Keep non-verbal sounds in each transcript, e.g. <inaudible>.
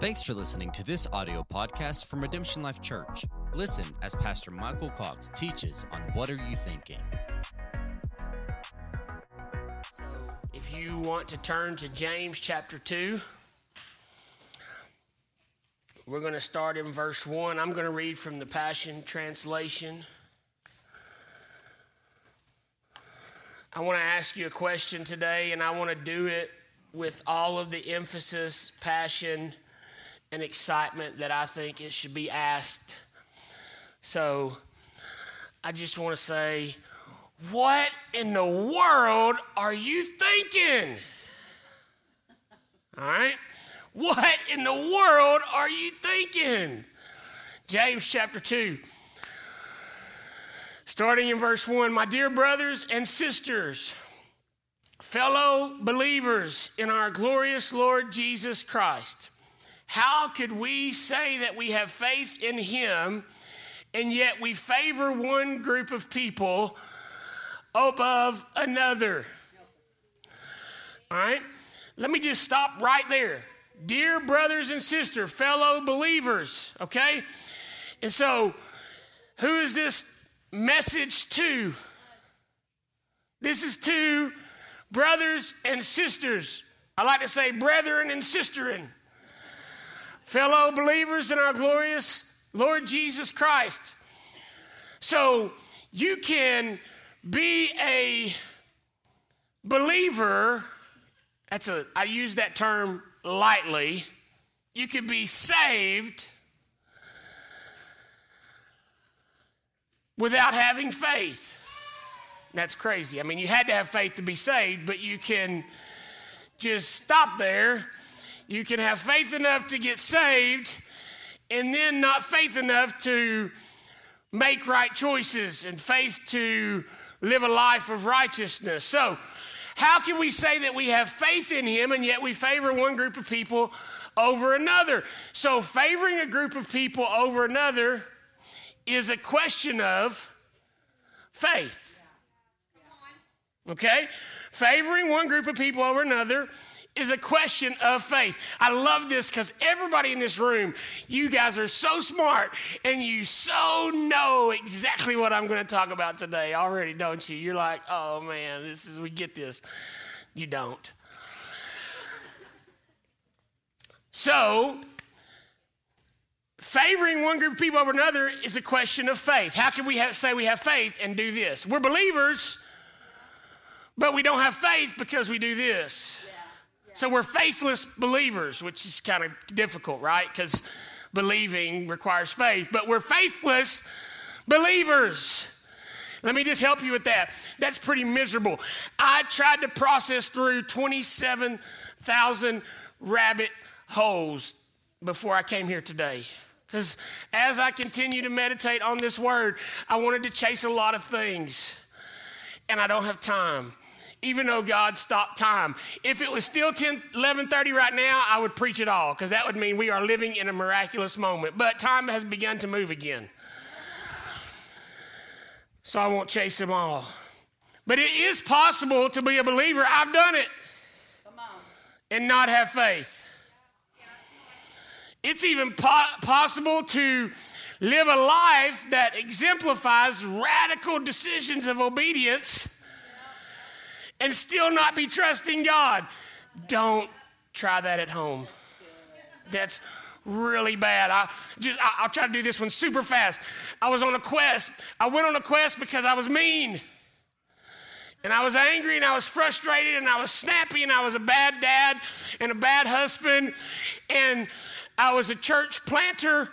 Thanks for listening to this audio podcast from Redemption Life Church. Listen as Pastor Michael Cox teaches on What Are You Thinking? So, if you want to turn to James chapter 2, we're going to start in verse 1. I'm going to read from the Passion Translation. I want to ask you a question today, and I want to do it with all of the emphasis, passion, and excitement that I think it should be asked. So I just want to say, what in the world are you thinking? All right? What in the world are you thinking? James chapter 2. Starting in verse 1, my dear brothers and sisters, fellow believers in our glorious Lord Jesus Christ, how could we say that we have faith in Him and yet we favor one group of people above another? All right? Let me just stop right there. Dear brothers and sisters, fellow believers, okay? And so, who is this message to? This is to brothers and sisters. I like to say brethren and sisterin fellow believers in our glorious Lord Jesus Christ. So you can be a believer. That's a I use that term lightly. You can be saved without having faith. That's crazy. I mean, you had to have faith to be saved, but you can just stop there you can have faith enough to get saved and then not faith enough to make right choices and faith to live a life of righteousness. So, how can we say that we have faith in Him and yet we favor one group of people over another? So, favoring a group of people over another is a question of faith. Okay? Favoring one group of people over another is a question of faith. I love this because everybody in this room, you guys are so smart and you so know exactly what I'm going to talk about today already, don't you? You're like, oh man, this is, we get this. You don't. So, favoring one group of people over another is a question of faith. How can we have, say we have faith and do this? We're believers, but we don't have faith because we do this. So we're faithless believers, which is kind of difficult, right? Because believing requires faith, but we're faithless believers. Let me just help you with that. That's pretty miserable. I tried to process through 27,000 rabbit holes before I came here today. Because as I continue to meditate on this word, I wanted to chase a lot of things, and I don't have time even though God stopped time. If it was still 10, 11:30 right now, I would preach it all because that would mean we are living in a miraculous moment. But time has begun to move again. So I won't chase them all. But it is possible to be a believer. I've done it. And not have faith. It's even po- possible to live a life that exemplifies radical decisions of obedience and still not be trusting God. Don't try that at home. That's really bad. I just I, will try to do this one super fast. I was on a quest. I went on a quest because I was mean. And I was angry and I was frustrated and I was snappy and I was a bad dad and a bad husband and I was a church planter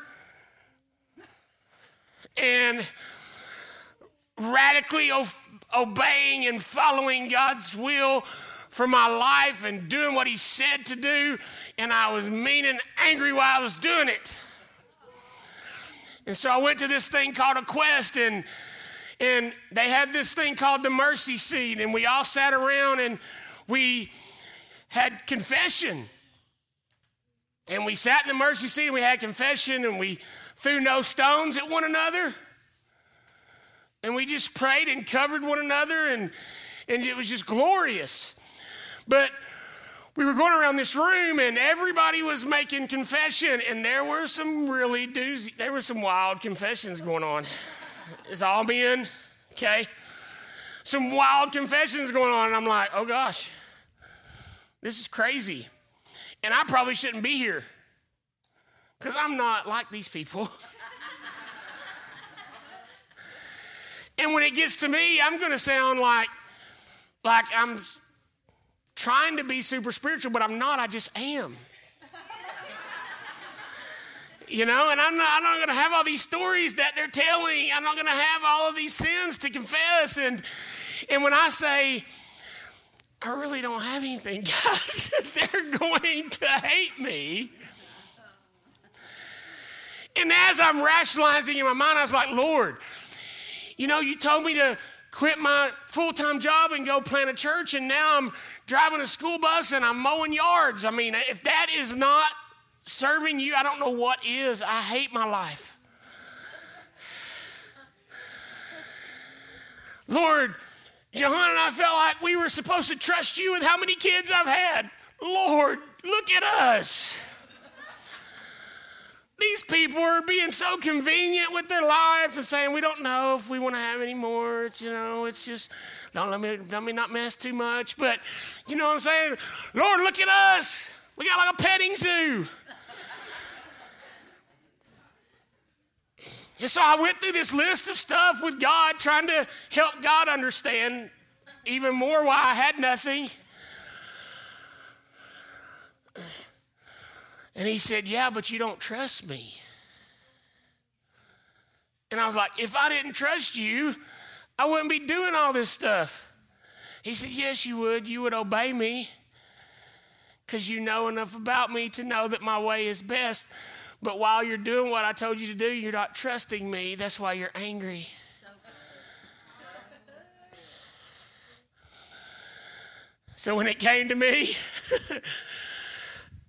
and radically obeying and following God's will for my life and doing what He said to do, and I was mean and angry while I was doing it. And so I went to this thing called a quest, and and they had this thing called the mercy seat, and we all sat around and we had confession. And we sat in the mercy seat and we had confession and we threw no stones at one another. And we just prayed and covered one another, and, and it was just glorious. But we were going around this room and everybody was making confession, and there were some really doozy, there were some wild confessions going on. It's all men, okay? Some wild confessions going on, and I'm like, oh gosh, this is crazy. And I probably shouldn't be here because I'm not like these people. <laughs> and when it gets to me, I'm going to sound like, like I'm trying to be super spiritual, but I'm not. I just am. you know, and I'm not, I'm not going to have all these stories that they're telling. I'm not going to have all of these sins to confess. And, and when I say, I really don't have anything, <laughs> guys, <laughs> they're going to hate me. And as I'm rationalizing in my mind, I was like, Lord, you know, you told me to quit my full time job and go plant a church, and now I'm driving a school bus and I'm mowing yards. I mean, if that is not serving you, I don't know what is. I hate my life. Lord, Johanna and I felt like we were supposed to trust you with how many kids I've had. Lord, look at us. These people are being so convenient with their life and saying, we don't know if we want to have any more. It's, you know, it's just, don't let me, let me not mess too much. But, you know what I'm saying? Lord, look at us. We got like a petting zoo. and so I went through this list of stuff with God, trying to help God understand even more why I had nothing. And he said, Yeah, but you don't trust me. And I was like, If I didn't trust you, I wouldn't be doing all this stuff. He said, Yes, you would. You would obey me because you know enough about me to know that my way is best. But while you're doing what I told you to do, you're not trusting me. That's why you're angry. So when it came to me, <laughs>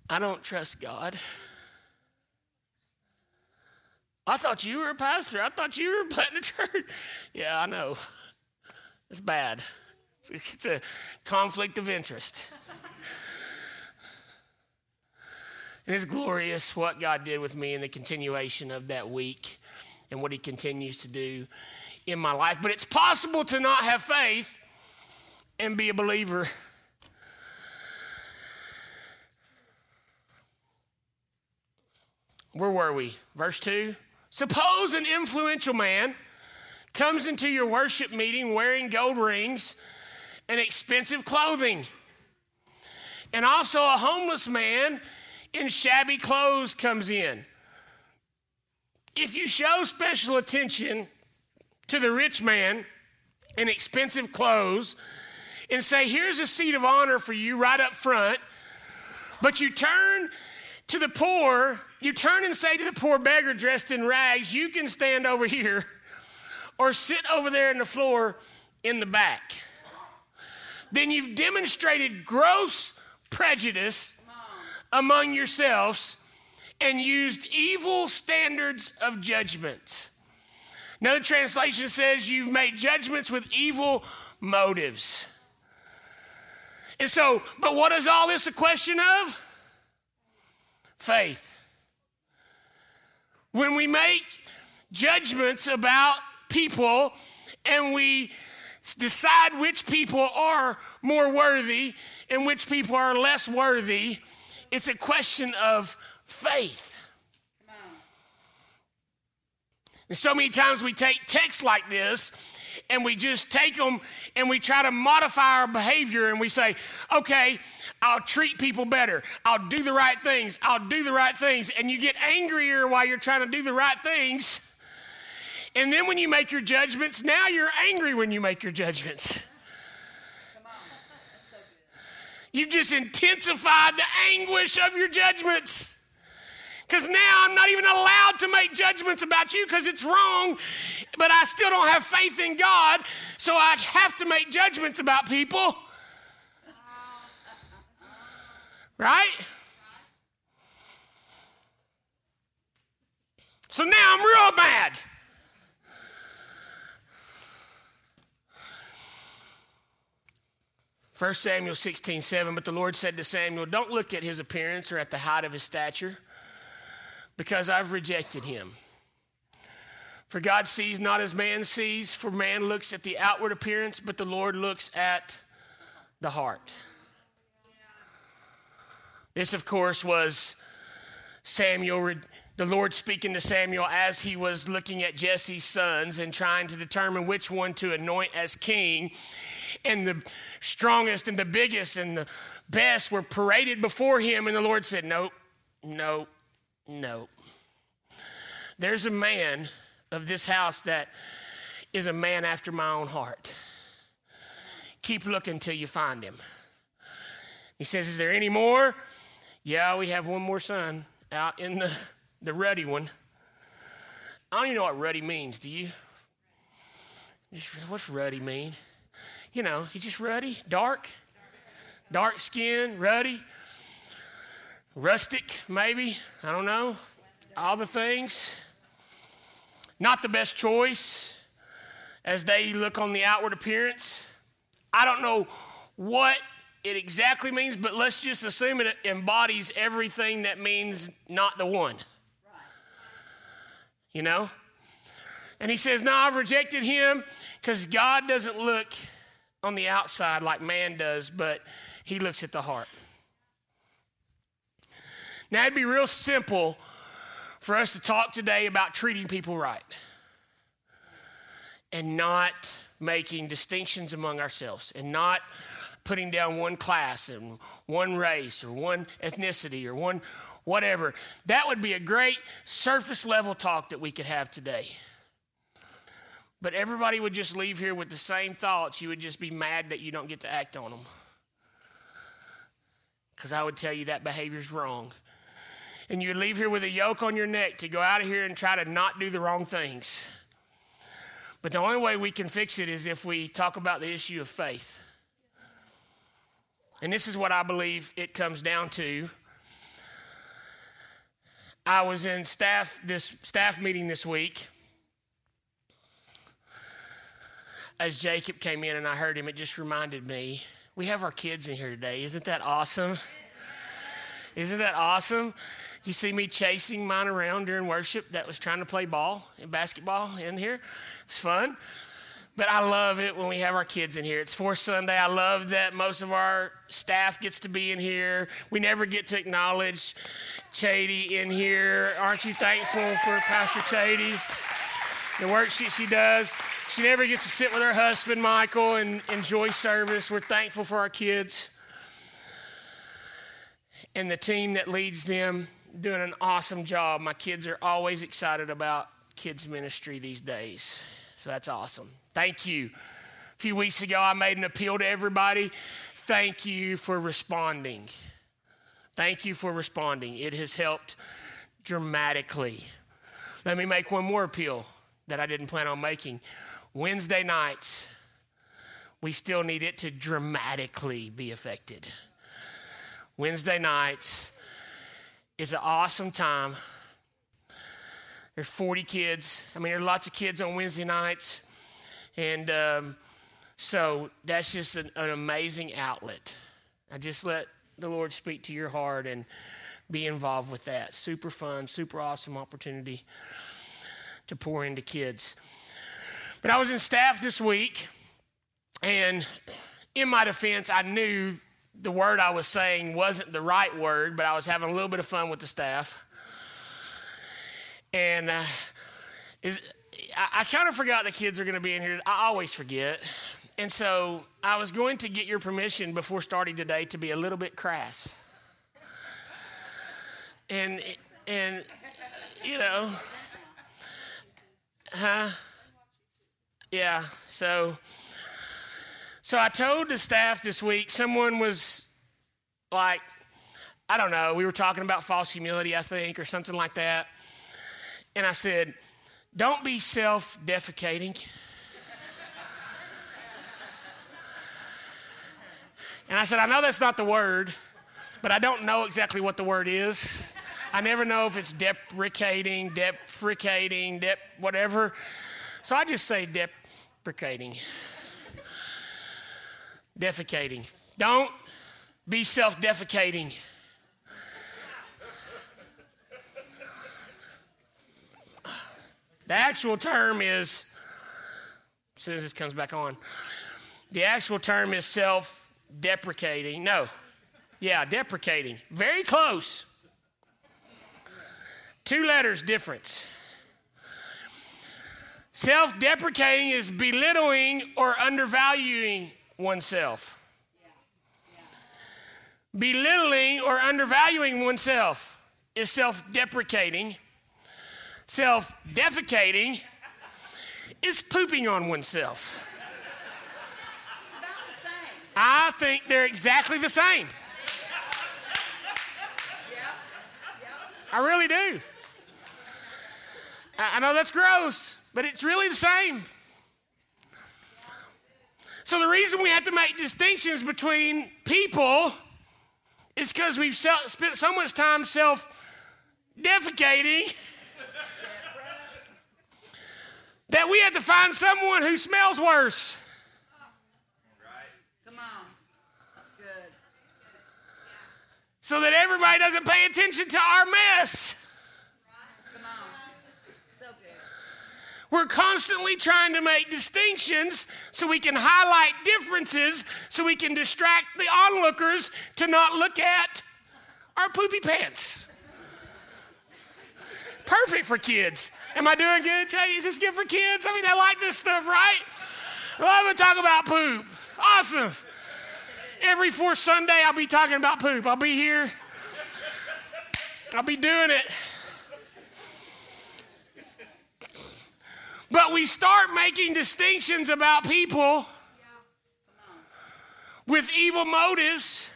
I don't trust God. I thought you were a pastor. I thought you were planting a church. Yeah, I know. It's bad. It's a conflict of interest. it's glorious what God did with me in the continuation of that week and what He continues to do in my life. But it's possible to not have faith and be a believer. Where were we? Verse 2. Suppose an influential man comes into your worship meeting wearing gold rings and expensive clothing, and also a homeless man in shabby clothes comes in. If you show special attention to the rich man in expensive clothes and say, Here's a seat of honor for you right up front, but you turn to the poor, you turn and say to the poor beggar dressed in rags, You can stand over here or sit over there in the floor in the back. Then you've demonstrated gross prejudice among yourselves and used evil standards of judgment. Another translation says you've made judgments with evil motives. And so, but what is all this a question of? faith. When we make judgments about people and we decide which people are more worthy and which people are less worthy, it's a question of faith. And so many times we take texts like this and we just take them and we try to modify our behavior and we say, okay, I'll treat people better. I'll do the right things. I'll do the right things. And you get angrier while you're trying to do the right things. And then when you make your judgments, now you're angry when you make your judgments. You've just intensified the anguish of your judgments. Because now I'm not even allowed to make judgments about you because it's wrong, but I still don't have faith in God, so I have to make judgments about people. Right? So now I'm real mad. 1 Samuel 16, 7. But the Lord said to Samuel, Don't look at his appearance or at the height of his stature, because I've rejected him. For God sees not as man sees, for man looks at the outward appearance, but the Lord looks at the heart. This, of course, was Samuel, the Lord speaking to Samuel as he was looking at Jesse's sons and trying to determine which one to anoint as king. And the strongest and the biggest and the best were paraded before him. And the Lord said, Nope, nope, nope. There's a man of this house that is a man after my own heart. Keep looking till you find him. He says, Is there any more? Yeah, we have one more son out in the, the ruddy one. I don't even know what ruddy means, do you? What's ruddy mean? You know, he's just ruddy, dark, dark skin, ruddy, rustic, maybe. I don't know. All the things. Not the best choice as they look on the outward appearance. I don't know what it exactly means, but let's just assume it embodies everything that means not the one. You know? And he says, No, I've rejected him because God doesn't look on the outside like man does, but he looks at the heart. Now, it'd be real simple for us to talk today about treating people right and not making distinctions among ourselves and not putting down one class and one race or one ethnicity or one whatever. That would be a great surface level talk that we could have today. But everybody would just leave here with the same thoughts. You would just be mad that you don't get to act on them. Because I would tell you that behavior is wrong and you leave here with a yoke on your neck to go out of here and try to not do the wrong things. But the only way we can fix it is if we talk about the issue of faith. And this is what I believe it comes down to. I was in staff this staff meeting this week. As Jacob came in and I heard him, it just reminded me we have our kids in here today. Isn't that awesome? Isn't that awesome? You see me chasing mine around during worship that was trying to play ball and basketball in here. It's fun. But I love it when we have our kids in here. It's Fourth Sunday. I love that most of our staff gets to be in here. We never get to acknowledge Chady in here. Aren't you thankful for Pastor Chady? The work she, she does. She never gets to sit with her husband, Michael, and enjoy service. We're thankful for our kids and the team that leads them doing an awesome job. My kids are always excited about kids' ministry these days. So that's awesome. Thank you. A few weeks ago, I made an appeal to everybody. Thank you for responding. Thank you for responding. It has helped dramatically. Let me make one more appeal that I didn't plan on making. Wednesday nights, we still need it to dramatically be affected. Wednesday nights, is an awesome time. There's 40 kids. I mean, there are lots of kids on Wednesday nights. And um, so that's just an, an amazing outlet. I just let the Lord speak to your heart and be involved with that. Super fun, super awesome opportunity to pour into kids. But I was in staff this week, and in my defense, I knew the word I was saying wasn't the right word, but I was having a little bit of fun with the staff. And uh, is, I, I kind of forgot the kids are going to be in here. I always forget. And so I was going to get your permission before starting today to be a little bit crass. And, and you know, huh? Yeah, so so I told the staff this week, someone was like, I don't know, we were talking about false humility, I think, or something like that. And I said, don't be self defecating. and I said, I know that's not the word, but I don't know exactly what the word is. I never know if it's deprecating, deprecating, dep whatever. So I just say deprecating defecating. Don't be self defecating. The actual term is, as soon as this comes back on, the actual term is self deprecating. No, yeah, deprecating. Very close. Two letters difference. Self deprecating is belittling or undervaluing oneself. Belittling or undervaluing oneself is self deprecating. Self defecating is pooping on oneself. I think they're exactly the same. I really do. I know that's gross, but it's really the same. So, the reason we have to make distinctions between people is because we've spent so much time self defecating that we have to find someone who smells worse. Come on. That's good. So that everybody doesn't pay attention to our mess. Come on. So good. We're constantly trying to make distinctions so we can highlight differences so we can distract the onlookers to not look at our poopy pants. Perfect for kids. Am I doing good? Is this good for kids? I mean, they like this stuff, right? Love to talk about poop. Awesome. Every fourth Sunday, I'll be talking about poop. I'll be here. I'll be doing it. But we start making distinctions about people with evil motives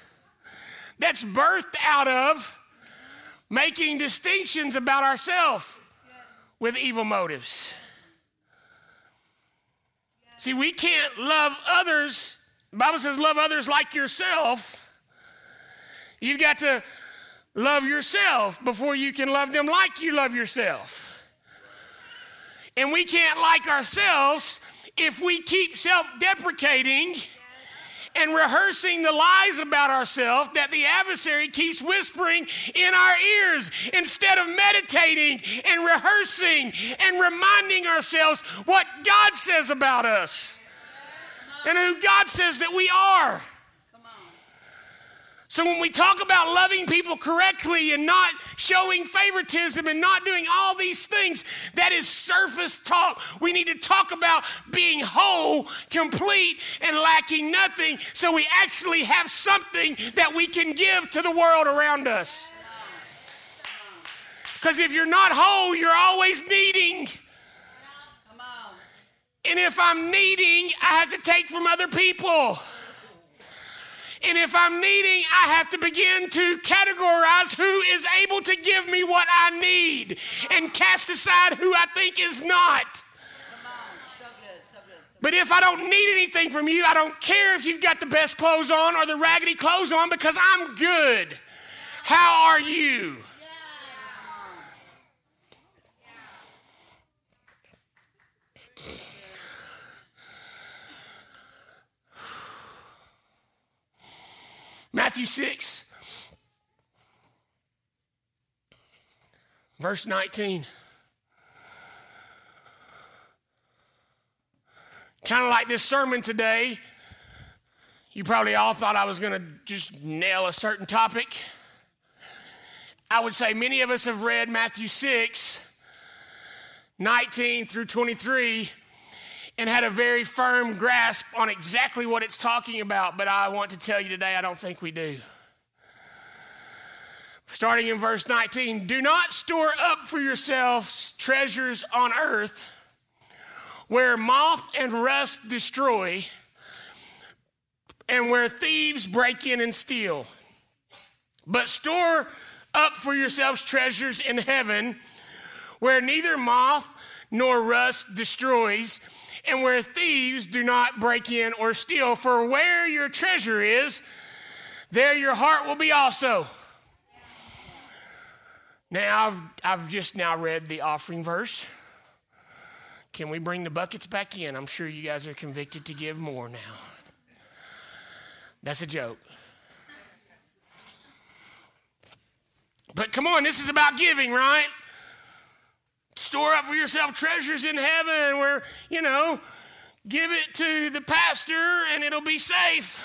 that's birthed out of making distinctions about ourselves with evil motives. See, we can't love others. The Bible says, love others like yourself. You've got to love yourself before you can love them like you love yourself. And we can't like ourselves if we keep self deprecating and rehearsing the lies about ourselves that the adversary keeps whispering in our ears instead of meditating and rehearsing and reminding ourselves what God says about us and who God says that we are. So, when we talk about loving people correctly and not showing favoritism and not doing all these things, that is surface talk. We need to talk about being whole, complete, and lacking nothing so we actually have something that we can give to the world around us. Because if you're not whole, you're always needing. And if I'm needing, I have to take from other people. And if I'm needing, I have to begin to categorize who is able to give me what I need and cast aside who I think is not. But if I don't need anything from you, I don't care if you've got the best clothes on or the raggedy clothes on because I'm good. How are you? Matthew 6, verse 19. Kind of like this sermon today, you probably all thought I was going to just nail a certain topic. I would say many of us have read Matthew 6, 19 through 23 and had a very firm grasp on exactly what it's talking about, but I want to tell you today, I don't think we do. Starting in verse 19 Do not store up for yourselves treasures on earth where moth and rust destroy and where thieves break in and steal. But store up for yourselves treasures in heaven where neither moth nor rust destroys and where thieves do not break in or steal. For where your treasure is, there your heart will be also. Now, I've, I've just now read the offering verse. Can we bring the buckets back in? I'm sure you guys are convicted to give more now. That's a joke. But come on, this is about giving, right? Store up for yourself treasures in heaven where, you know, give it to the pastor and it'll be safe.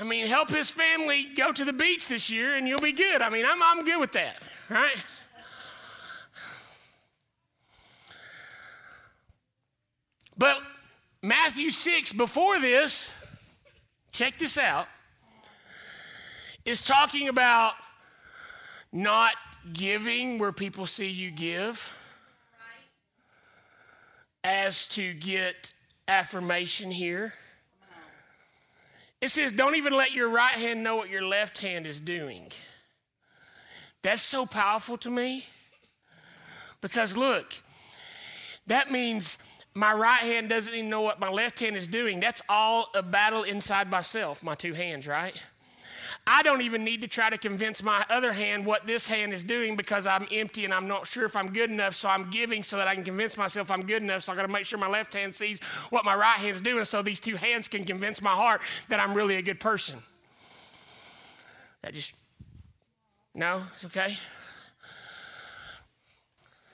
I mean, help his family go to the beach this year and you'll be good. I mean, I'm, I'm good with that, right? But Matthew 6, before this, check this out, is talking about not giving where people see you give, as to get affirmation here. It says, don't even let your right hand know what your left hand is doing. That's so powerful to me because look, that means my right hand doesn't even know what my left hand is doing. That's all a battle inside myself, my two hands, right? I don't even need to try to convince my other hand what this hand is doing because I'm empty and I'm not sure if I'm good enough. So I'm giving so that I can convince myself I'm good enough. So I got to make sure my left hand sees what my right hand's doing so these two hands can convince my heart that I'm really a good person. That just, no, it's okay.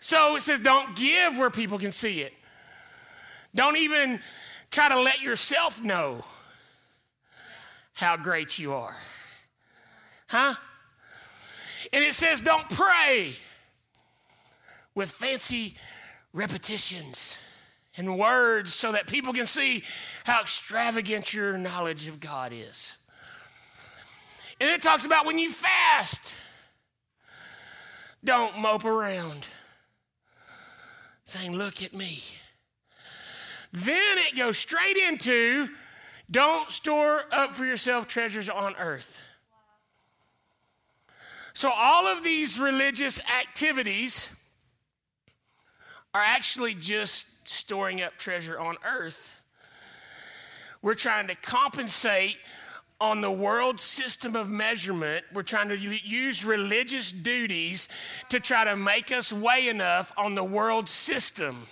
So it says, don't give where people can see it. Don't even try to let yourself know how great you are. Huh? And it says, don't pray with fancy repetitions and words so that people can see how extravagant your knowledge of God is. And it talks about when you fast, don't mope around saying, Look at me. Then it goes straight into don't store up for yourself treasures on earth. So, all of these religious activities are actually just storing up treasure on earth. We're trying to compensate on the world system of measurement. We're trying to use religious duties to try to make us weigh enough on the world system.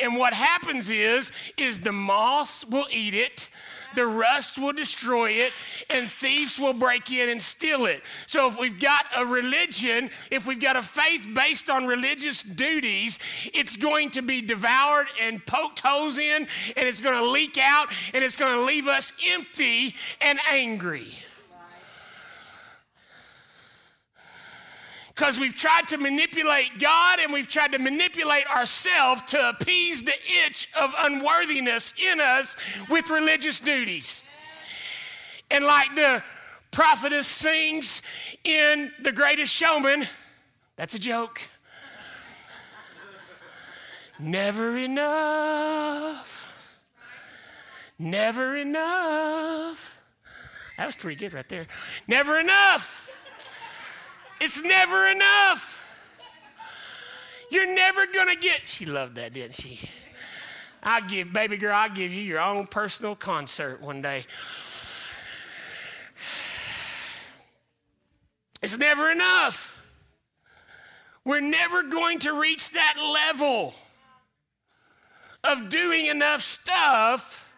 And what happens is is the moss will eat it the rust will destroy it, and thieves will break in and steal it. So, if we've got a religion, if we've got a faith based on religious duties, it's going to be devoured and poked holes in, and it's going to leak out, and it's going to leave us empty and angry. Because we've tried to manipulate God and we've tried to manipulate ourselves to appease the itch of unworthiness in us with religious duties. And like the prophetess sings in The Greatest Showman, that's a joke. Never enough. Never enough. That was pretty good right there. Never enough. It's never enough. You're never going to get, she loved that, didn't she? I'll give, baby girl, I'll give you your own personal concert one day. It's never enough. We're never going to reach that level of doing enough stuff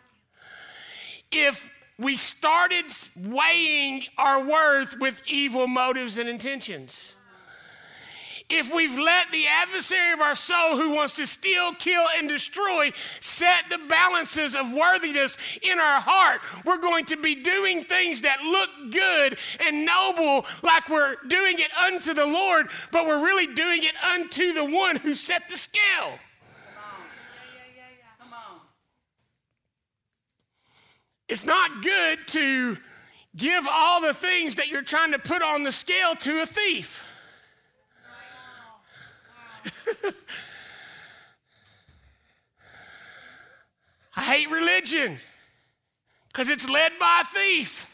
if we started weighing our worth with evil motives and intentions. If we've let the adversary of our soul, who wants to steal, kill, and destroy, set the balances of worthiness in our heart, we're going to be doing things that look good and noble, like we're doing it unto the Lord, but we're really doing it unto the one who set the scale. It's not good to give all the things that you're trying to put on the scale to a thief. <laughs> I hate religion because it's led by a thief.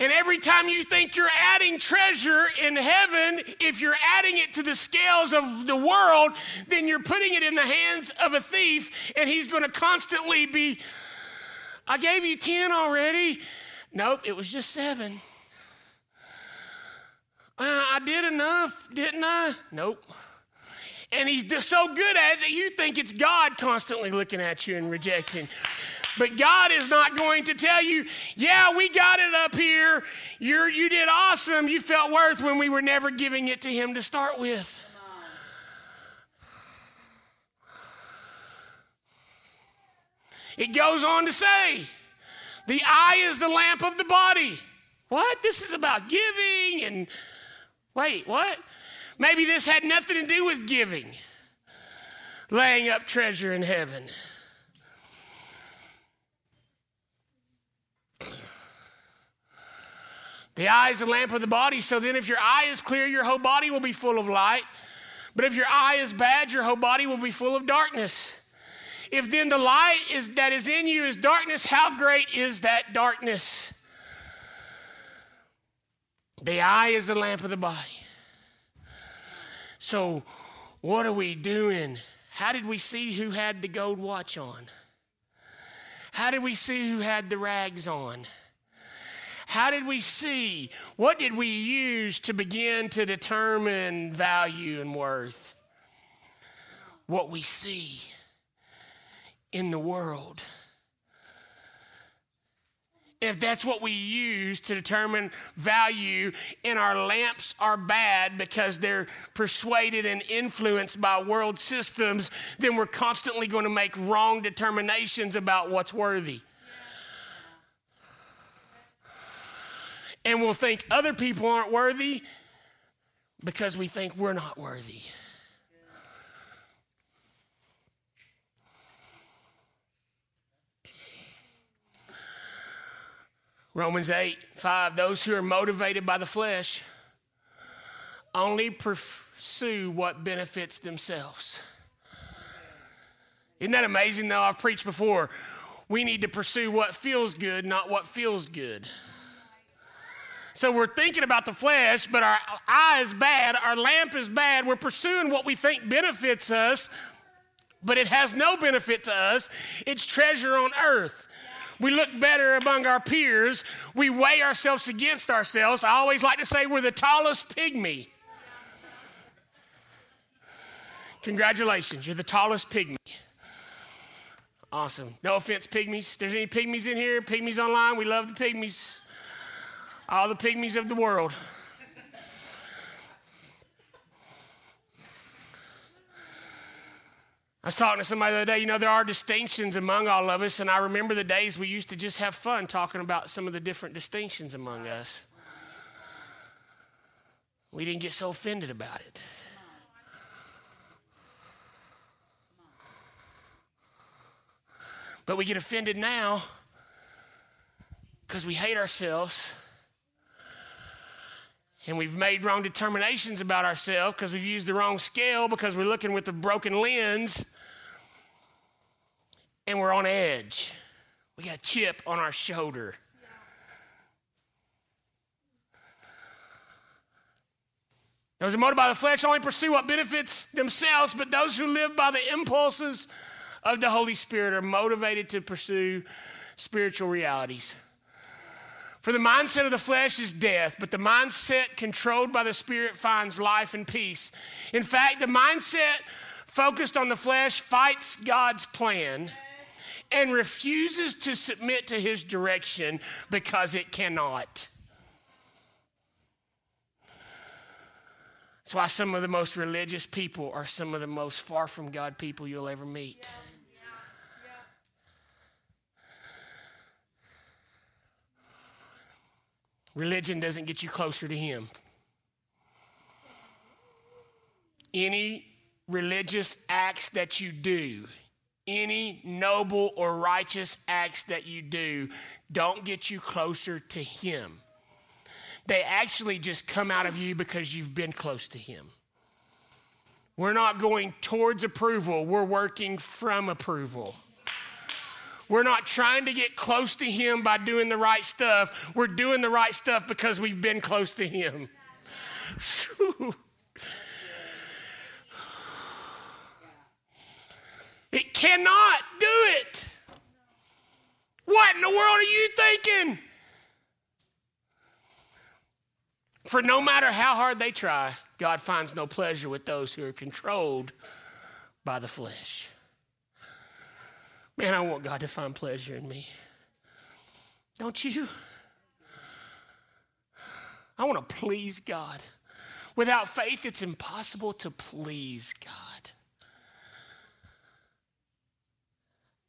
And every time you think you're adding treasure in heaven, if you're adding it to the scales of the world, then you're putting it in the hands of a thief, and he's going to constantly be, I gave you 10 already. Nope, it was just seven. Uh, I did enough, didn't I? Nope. And he's so good at it that you think it's God constantly looking at you and rejecting. But God is not going to tell you, yeah, we got it up here. You're, you did awesome. You felt worth when we were never giving it to Him to start with. It goes on to say, the eye is the lamp of the body. What? This is about giving and wait, what? Maybe this had nothing to do with giving, laying up treasure in heaven. The eye is the lamp of the body. So then, if your eye is clear, your whole body will be full of light. But if your eye is bad, your whole body will be full of darkness. If then the light is, that is in you is darkness, how great is that darkness? The eye is the lamp of the body. So, what are we doing? How did we see who had the gold watch on? How did we see who had the rags on? How did we see? What did we use to begin to determine value and worth? What we see in the world. If that's what we use to determine value, and our lamps are bad because they're persuaded and influenced by world systems, then we're constantly going to make wrong determinations about what's worthy. And we'll think other people aren't worthy because we think we're not worthy. Romans 8, 5, those who are motivated by the flesh only pursue what benefits themselves. Isn't that amazing, though? I've preached before. We need to pursue what feels good, not what feels good. So we're thinking about the flesh, but our eye is bad, our lamp is bad. We're pursuing what we think benefits us, but it has no benefit to us. It's treasure on earth. We look better among our peers. We weigh ourselves against ourselves. I always like to say we're the tallest pygmy. Congratulations, you're the tallest pygmy. Awesome. No offense, pygmies. there's any pygmies in here, pygmies online, we love the pygmies. All the pygmies of the world. I was talking to somebody the other day, you know, there are distinctions among all of us, and I remember the days we used to just have fun talking about some of the different distinctions among us. We didn't get so offended about it. But we get offended now because we hate ourselves and we've made wrong determinations about ourselves because we've used the wrong scale because we're looking with a broken lens and we're on edge. We got a chip on our shoulder. Those who motivated by the flesh only pursue what benefits themselves, but those who live by the impulses of the Holy Spirit are motivated to pursue spiritual realities. For the mindset of the flesh is death, but the mindset controlled by the Spirit finds life and peace. In fact, the mindset focused on the flesh fights God's plan and refuses to submit to his direction because it cannot. That's why some of the most religious people are some of the most far from God people you'll ever meet. Religion doesn't get you closer to Him. Any religious acts that you do, any noble or righteous acts that you do, don't get you closer to Him. They actually just come out of you because you've been close to Him. We're not going towards approval, we're working from approval. We're not trying to get close to Him by doing the right stuff. We're doing the right stuff because we've been close to Him. It cannot do it. What in the world are you thinking? For no matter how hard they try, God finds no pleasure with those who are controlled by the flesh. Man, I want God to find pleasure in me. Don't you? I want to please God. Without faith, it's impossible to please God.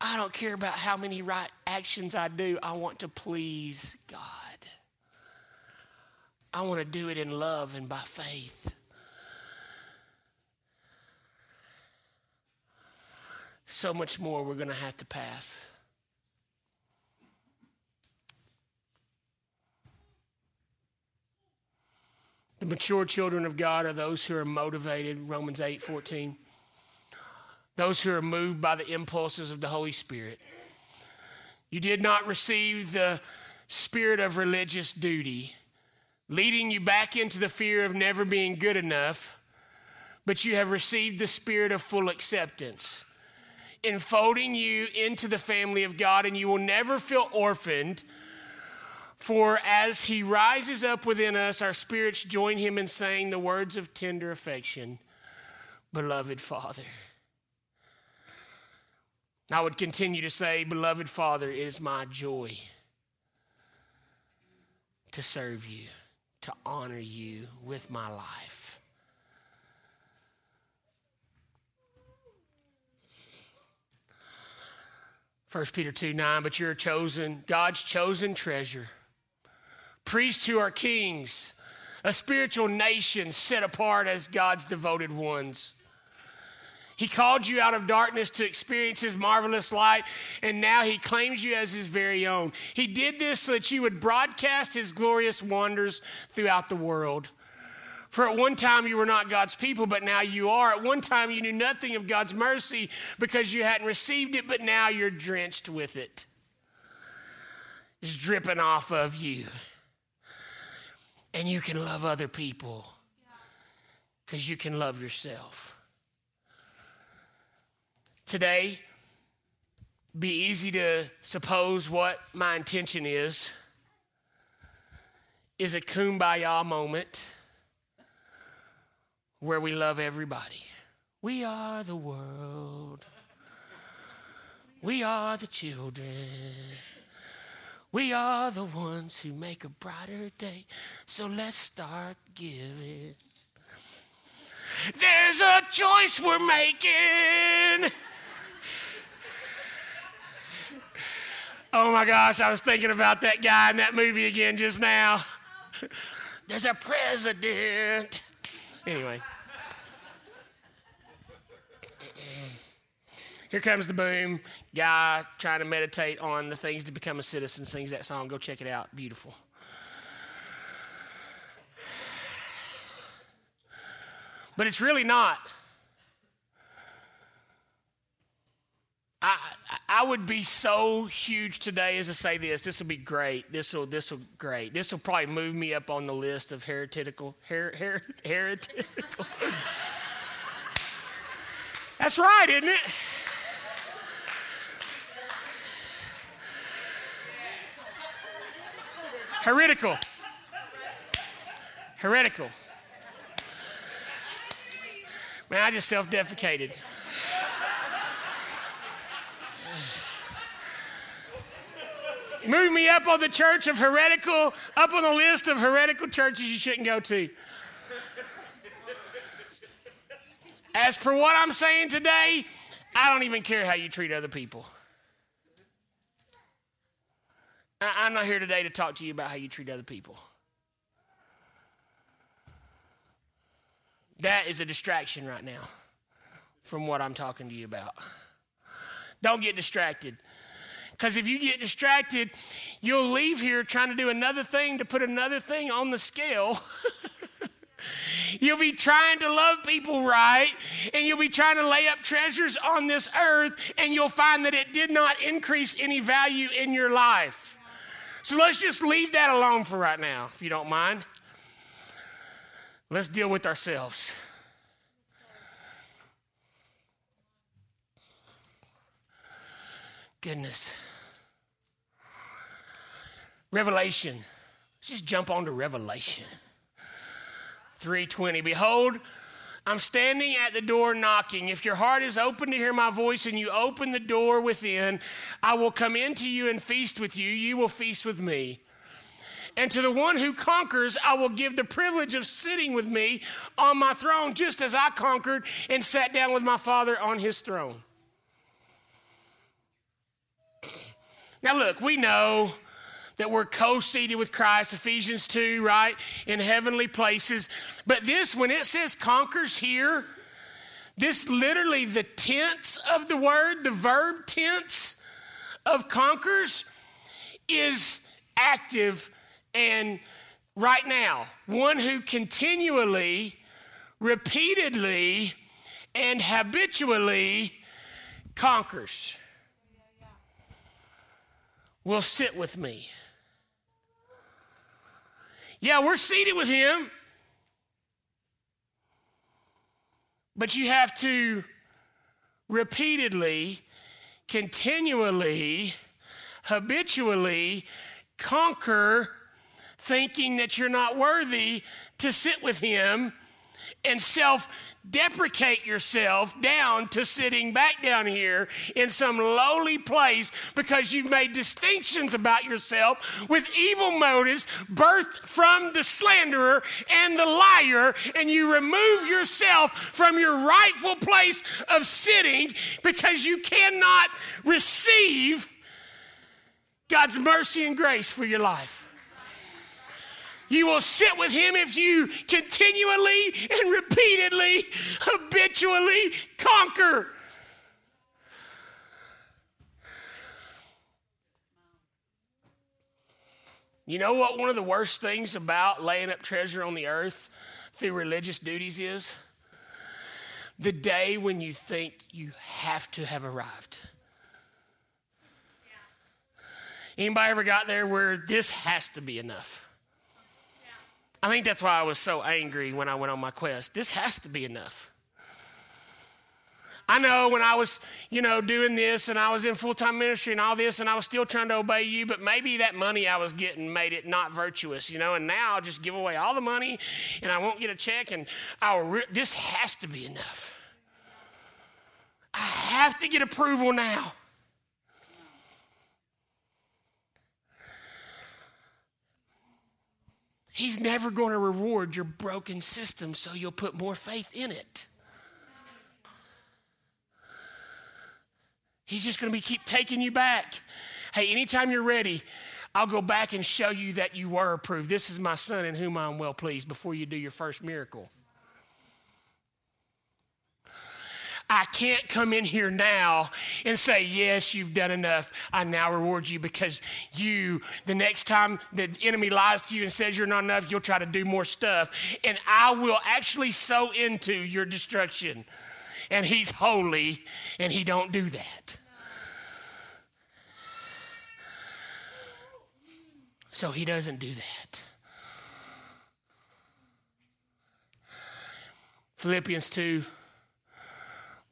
I don't care about how many right actions I do. I want to please God. I want to do it in love and by faith. So much more we're going to have to pass. The mature children of God are those who are motivated, Romans 8 14. Those who are moved by the impulses of the Holy Spirit. You did not receive the spirit of religious duty, leading you back into the fear of never being good enough, but you have received the spirit of full acceptance, enfolding you into the family of God, and you will never feel orphaned for as he rises up within us, our spirits join him in saying the words of tender affection Beloved Father. I would continue to say, Beloved Father, it is my joy to serve you, to honor you with my life. First Peter 2 9, but you're chosen, God's chosen treasure priests who are kings, a spiritual nation set apart as God's devoted ones. He called you out of darkness to experience His marvelous light, and now He claims you as His very own. He did this so that you would broadcast His glorious wonders throughout the world. For at one time you were not God's people, but now you are. At one time you knew nothing of God's mercy because you hadn't received it, but now you're drenched with it. It's dripping off of you and you can love other people because you can love yourself. Today, be easy to suppose what my intention is is a kumbaya moment where we love everybody. We are the world. We are the children. We are the ones who make a brighter day. So let's start giving. There's a choice we're making. Oh my gosh, I was thinking about that guy in that movie again just now. There's a president. Anyway. Here comes the boom. Guy trying to meditate on the things to become a citizen sings that song. Go check it out. Beautiful. But it's really not. I, I would be so huge today as I say this. This will be great. This will this will great. This will probably move me up on the list of heretical her, her, <laughs> heretical. That's right, isn't it? Heretical. Heretical. Man, I just self defecated. Move me up on the church of heretical, up on the list of heretical churches you shouldn't go to. As for what I'm saying today, I don't even care how you treat other people. I'm not here today to talk to you about how you treat other people. That is a distraction right now from what I'm talking to you about. Don't get distracted. Because if you get distracted, you'll leave here trying to do another thing to put another thing on the scale. <laughs> you'll be trying to love people right, and you'll be trying to lay up treasures on this earth, and you'll find that it did not increase any value in your life. So let's just leave that alone for right now, if you don't mind. Let's deal with ourselves. Goodness. Revelation. Let's just jump on to Revelation 3:20. Behold, I'm standing at the door knocking. If your heart is open to hear my voice and you open the door within, I will come into you and feast with you. You will feast with me. And to the one who conquers, I will give the privilege of sitting with me on my throne, just as I conquered and sat down with my Father on his throne. Now, look, we know that we're co seated with Christ, Ephesians 2, right, in heavenly places. But this, when it says conquers here, this literally the tense of the word, the verb tense of conquers, is active and right now. One who continually, repeatedly, and habitually conquers will sit with me. Yeah, we're seated with him. But you have to repeatedly, continually, habitually conquer thinking that you're not worthy to sit with him and self deprecate yourself down to sitting back down here in some lowly place because you've made distinctions about yourself with evil motives birthed from the slanderer and the liar, and you remove yourself from your rightful place of sitting because you cannot receive God's mercy and grace for your life. You will sit with him if you continually and repeatedly, habitually conquer. You know what one of the worst things about laying up treasure on the earth through religious duties is? The day when you think you have to have arrived. Anybody ever got there where this has to be enough? I think that's why I was so angry when I went on my quest. This has to be enough. I know when I was, you know, doing this and I was in full time ministry and all this and I was still trying to obey you, but maybe that money I was getting made it not virtuous, you know, and now I'll just give away all the money and I won't get a check and I'll, re- this has to be enough. I have to get approval now. He's never going to reward your broken system, so you'll put more faith in it. He's just going to be keep taking you back. Hey, anytime you're ready, I'll go back and show you that you were approved. This is my son in whom I'm well pleased before you do your first miracle. I can't come in here now and say, Yes, you've done enough. I now reward you because you, the next time the enemy lies to you and says you're not enough, you'll try to do more stuff. And I will actually sow into your destruction. And he's holy and he don't do that. So he doesn't do that. Philippians 2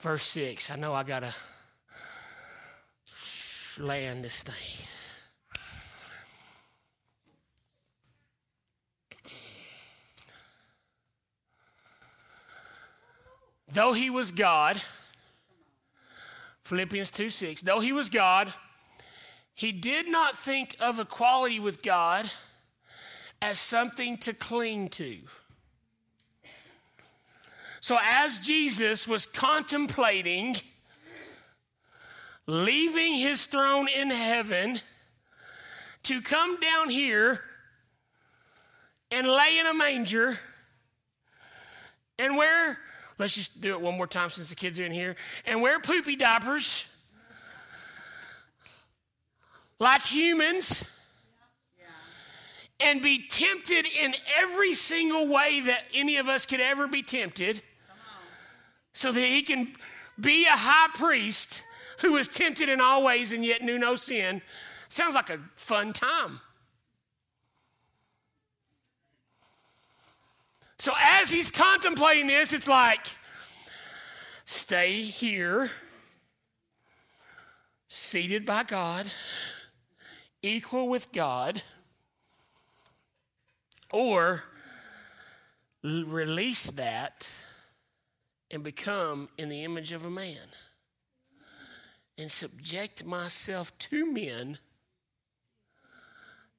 Verse 6. I know I got to land this thing. Though he was God, Philippians 2 6, though he was God, he did not think of equality with God as something to cling to. So, as Jesus was contemplating leaving his throne in heaven to come down here and lay in a manger and wear, let's just do it one more time since the kids are in here, and wear poopy diapers like humans and be tempted in every single way that any of us could ever be tempted so that he can be a high priest who was tempted in all ways and yet knew no sin. Sounds like a fun time. So as he's contemplating this, it's like, stay here, seated by God, equal with God, or release that and become in the image of a man and subject myself to men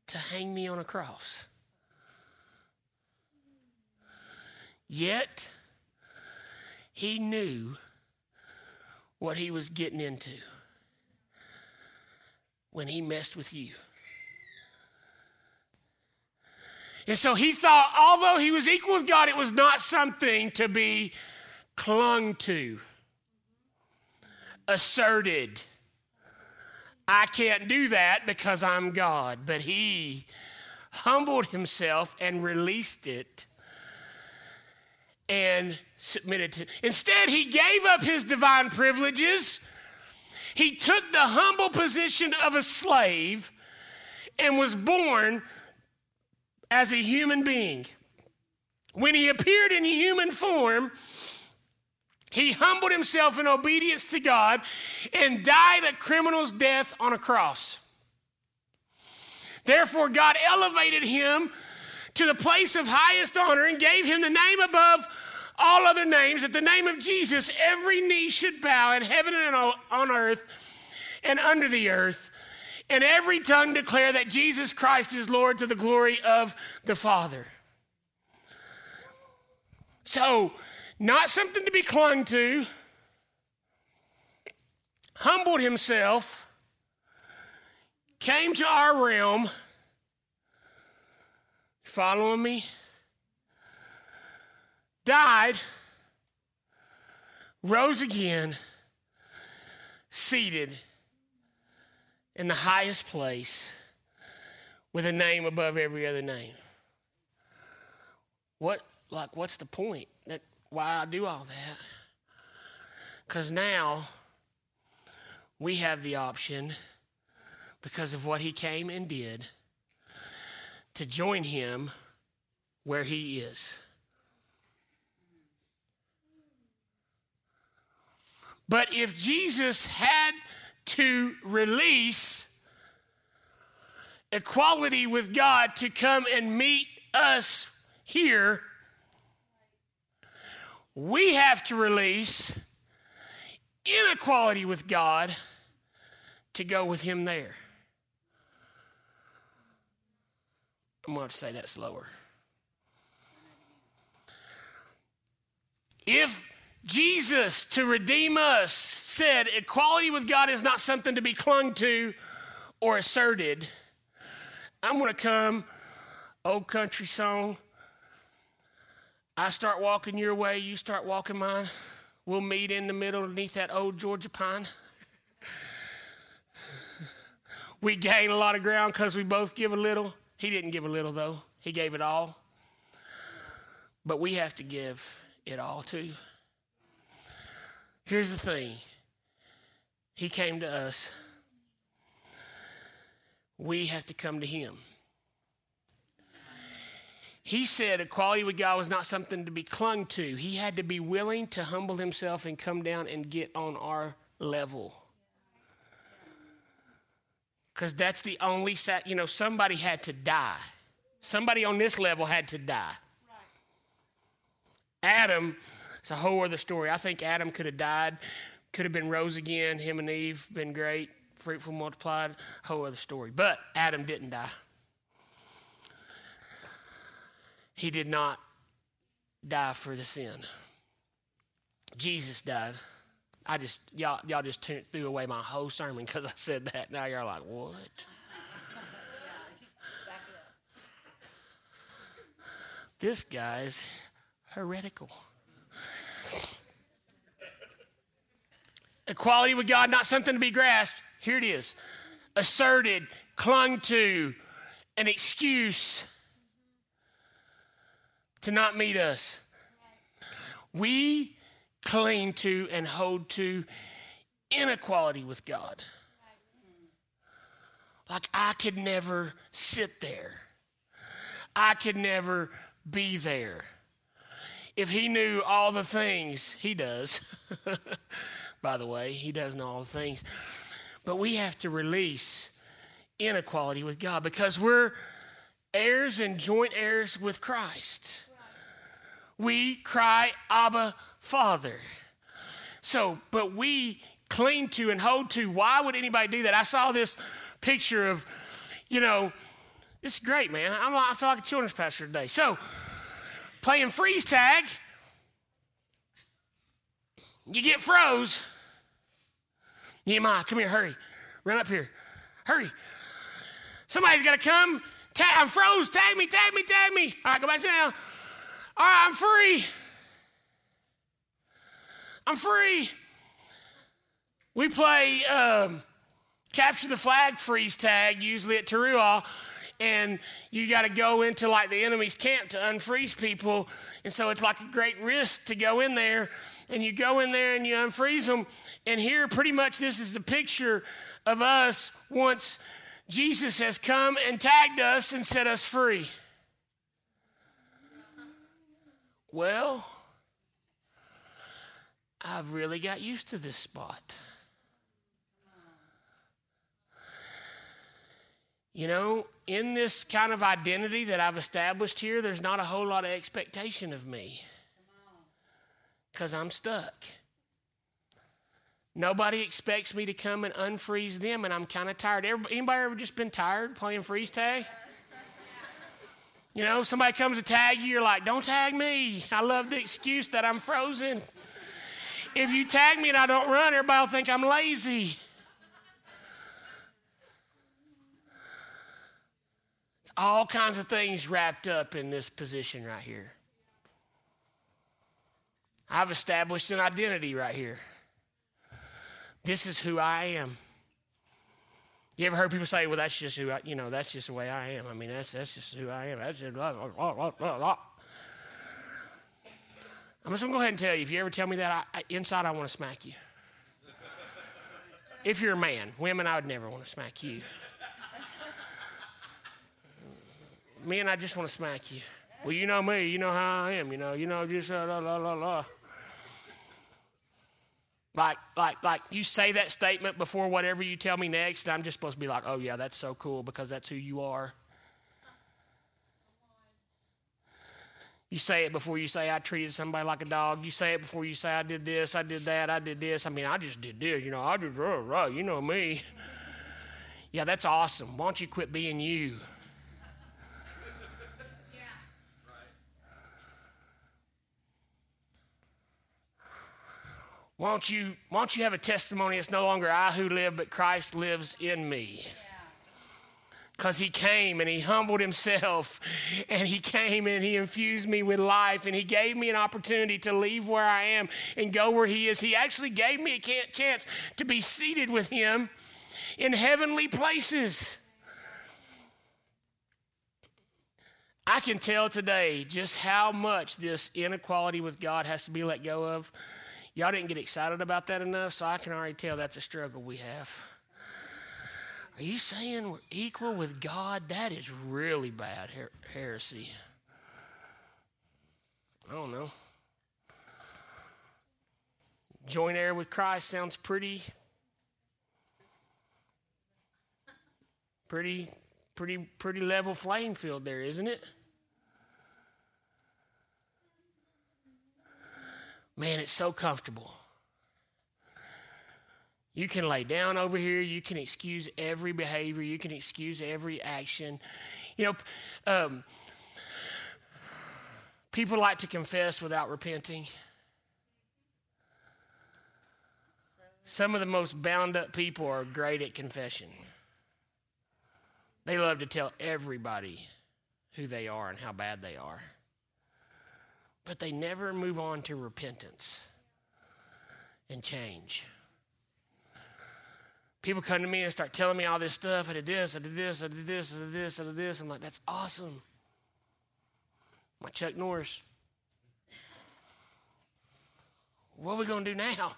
to hang me on a cross. Yet, he knew what he was getting into when he messed with you. And so he thought, although he was equal with God, it was not something to be clung to, asserted. I can't do that because I'm God. But he humbled himself and released it and submitted to. Instead, he gave up his divine privileges. He took the humble position of a slave and was born as a human being. When he appeared in human form, he humbled himself in obedience to God and died a criminal's death on a cross. Therefore, God elevated him to the place of highest honor and gave him the name above all other names. At the name of Jesus, every knee should bow in heaven and on earth and under the earth, and every tongue declare that Jesus Christ is Lord to the glory of the Father. So, not something to be clung to, humbled himself, came to our realm. Following me? Died, rose again, seated in the highest place with a name above every other name. What, like, what's the point? That why I do all that? Because now we have the option, because of what he came and did, to join him where he is. But if Jesus had to release equality with God to come and meet us here, we have to release inequality with God to go with Him there. I'm going to say that slower. If Jesus, to redeem us, said equality with God is not something to be clung to or asserted. I'm going to come, old country song. I start walking your way, you start walking mine. We'll meet in the middle beneath that old Georgia pine. we gain a lot of ground because we both give a little. He didn't give a little, though, he gave it all. But we have to give it all, too. Here's the thing He came to us, we have to come to Him. He said equality with God was not something to be clung to. He had to be willing to humble himself and come down and get on our level. Because that's the only, you know, somebody had to die. Somebody on this level had to die. Adam it's a whole other story. I think Adam could have died, could have been rose again. Him and Eve been great, fruitful, multiplied. Whole other story. But Adam didn't die. He did not die for the sin. Jesus died. I just y'all y'all just threw away my whole sermon because I said that. Now you're like, what? this guy's heretical. Equality with God, not something to be grasped. Here it is asserted, clung to, an excuse to not meet us. We cling to and hold to inequality with God. Like I could never sit there, I could never be there. If he knew all the things he does, <laughs> by the way, he does know all the things. But we have to release inequality with God because we're heirs and joint heirs with Christ. We cry, Abba, Father. So, but we cling to and hold to. Why would anybody do that? I saw this picture of, you know, it's great, man. I'm, I feel like a children's pastor today. So, playing freeze tag, you get froze. Nehemiah, come here, hurry. Run up here. Hurry. Somebody's got to come. Tag, I'm froze. Tag me, tag me, tag me. All right, go back down. All right, I'm free. I'm free. We play um, capture the flag freeze tag usually at Teruah, and you got to go into like the enemy's camp to unfreeze people, and so it's like a great risk to go in there, and you go in there and you unfreeze them, and here pretty much this is the picture of us once Jesus has come and tagged us and set us free. Well, I've really got used to this spot. You know, in this kind of identity that I've established here, there's not a whole lot of expectation of me because I'm stuck. Nobody expects me to come and unfreeze them, and I'm kind of tired. Everybody, anybody ever just been tired playing freeze tag? You know, somebody comes to tag you, you're like, don't tag me. I love the excuse that I'm frozen. If you tag me and I don't run, everybody will think I'm lazy. It's all kinds of things wrapped up in this position right here. I've established an identity right here. This is who I am. You ever heard people say, well, that's just who I, you know, that's just the way I am. I mean, that's, that's just who I am. That's just, blah, blah, blah. I'm just going to go ahead and tell you, if you ever tell me that, I, I, inside I want to smack you. if you're a man, women, I would never want to smack you. Men, I just want to smack you. Well, you know me, you know how I am, you know, you know, just la, la, la, la. Like, like, like you say that statement before whatever you tell me next, and I'm just supposed to be like, oh, yeah, that's so cool because that's who you are. You say it before you say I treated somebody like a dog. You say it before you say I did this, I did that, I did this. I mean, I just did this. You know, I just, uh, uh, you know me. Yeah, that's awesome. Why don't you quit being you? Why don't you, why don't you have a testimony? It's no longer I who live, but Christ lives in me. Because he came and he humbled himself <laughs> and he came and he infused me with life and he gave me an opportunity to leave where I am and go where he is. He actually gave me a chance to be seated with him in heavenly places. I can tell today just how much this inequality with God has to be let go of Y'all didn't get excited about that enough, so I can already tell that's a struggle we have. Are you saying we're equal with God? That is really bad her- heresy. I don't know. Joint heir with Christ sounds pretty, pretty, pretty, pretty level playing field there, isn't it? Man, it's so comfortable. You can lay down over here. You can excuse every behavior. You can excuse every action. You know, um, people like to confess without repenting. Some of the most bound up people are great at confession. They love to tell everybody who they are and how bad they are but they never move on to repentance and change. People come to me and start telling me all this stuff. I did this, I did this, I did this, I did this, I did this. I'm like, that's awesome. My Chuck Norris. What are we going to do now?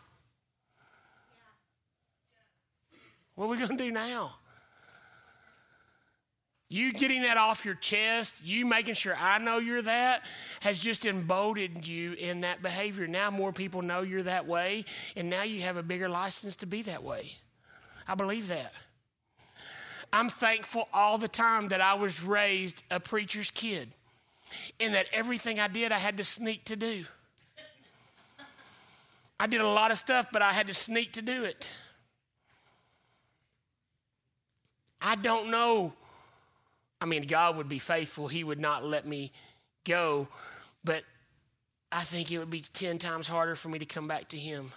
What are we going to do now? You getting that off your chest, you making sure I know you're that, has just emboldened you in that behavior. Now more people know you're that way, and now you have a bigger license to be that way. I believe that. I'm thankful all the time that I was raised a preacher's kid. and that everything I did I had to sneak to do. I did a lot of stuff, but I had to sneak to do it. I don't know. I mean, God would be faithful, He would not let me go, but I think it would be 10 times harder for me to come back to Him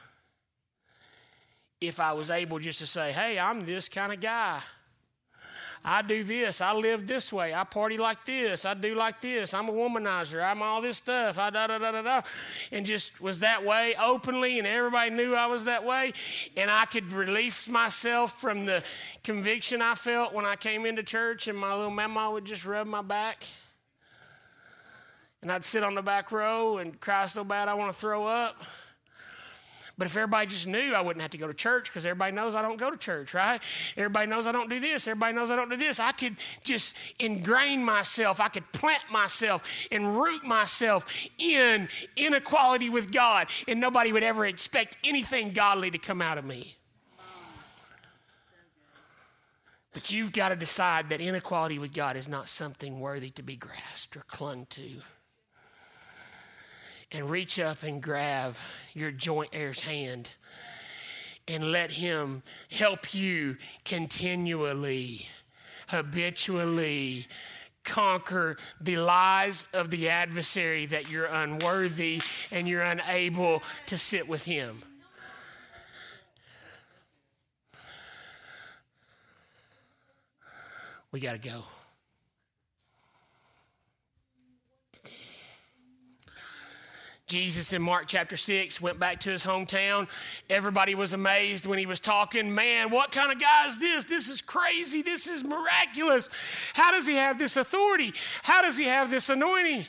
if I was able just to say, hey, I'm this kind of guy. I do this. I live this way. I party like this. I do like this. I'm a womanizer. I'm all this stuff. I da da da da da. And just was that way openly, and everybody knew I was that way. And I could relieve myself from the conviction I felt when I came into church, and my little mama would just rub my back. And I'd sit on the back row and cry so bad I want to throw up. But if everybody just knew, I wouldn't have to go to church because everybody knows I don't go to church, right? Everybody knows I don't do this. Everybody knows I don't do this. I could just ingrain myself. I could plant myself and root myself in inequality with God, and nobody would ever expect anything godly to come out of me. But you've got to decide that inequality with God is not something worthy to be grasped or clung to and reach up and grab your joint heir's hand and let him help you continually, habitually conquer the lies of the adversary that you're unworthy and you're unable to sit with him. We got to go. Jesus in Mark chapter 6 went back to his hometown. Everybody was amazed when he was talking. Man, what kind of guy is this? This is crazy. This is miraculous. How does he have this authority? How does he have this anointing?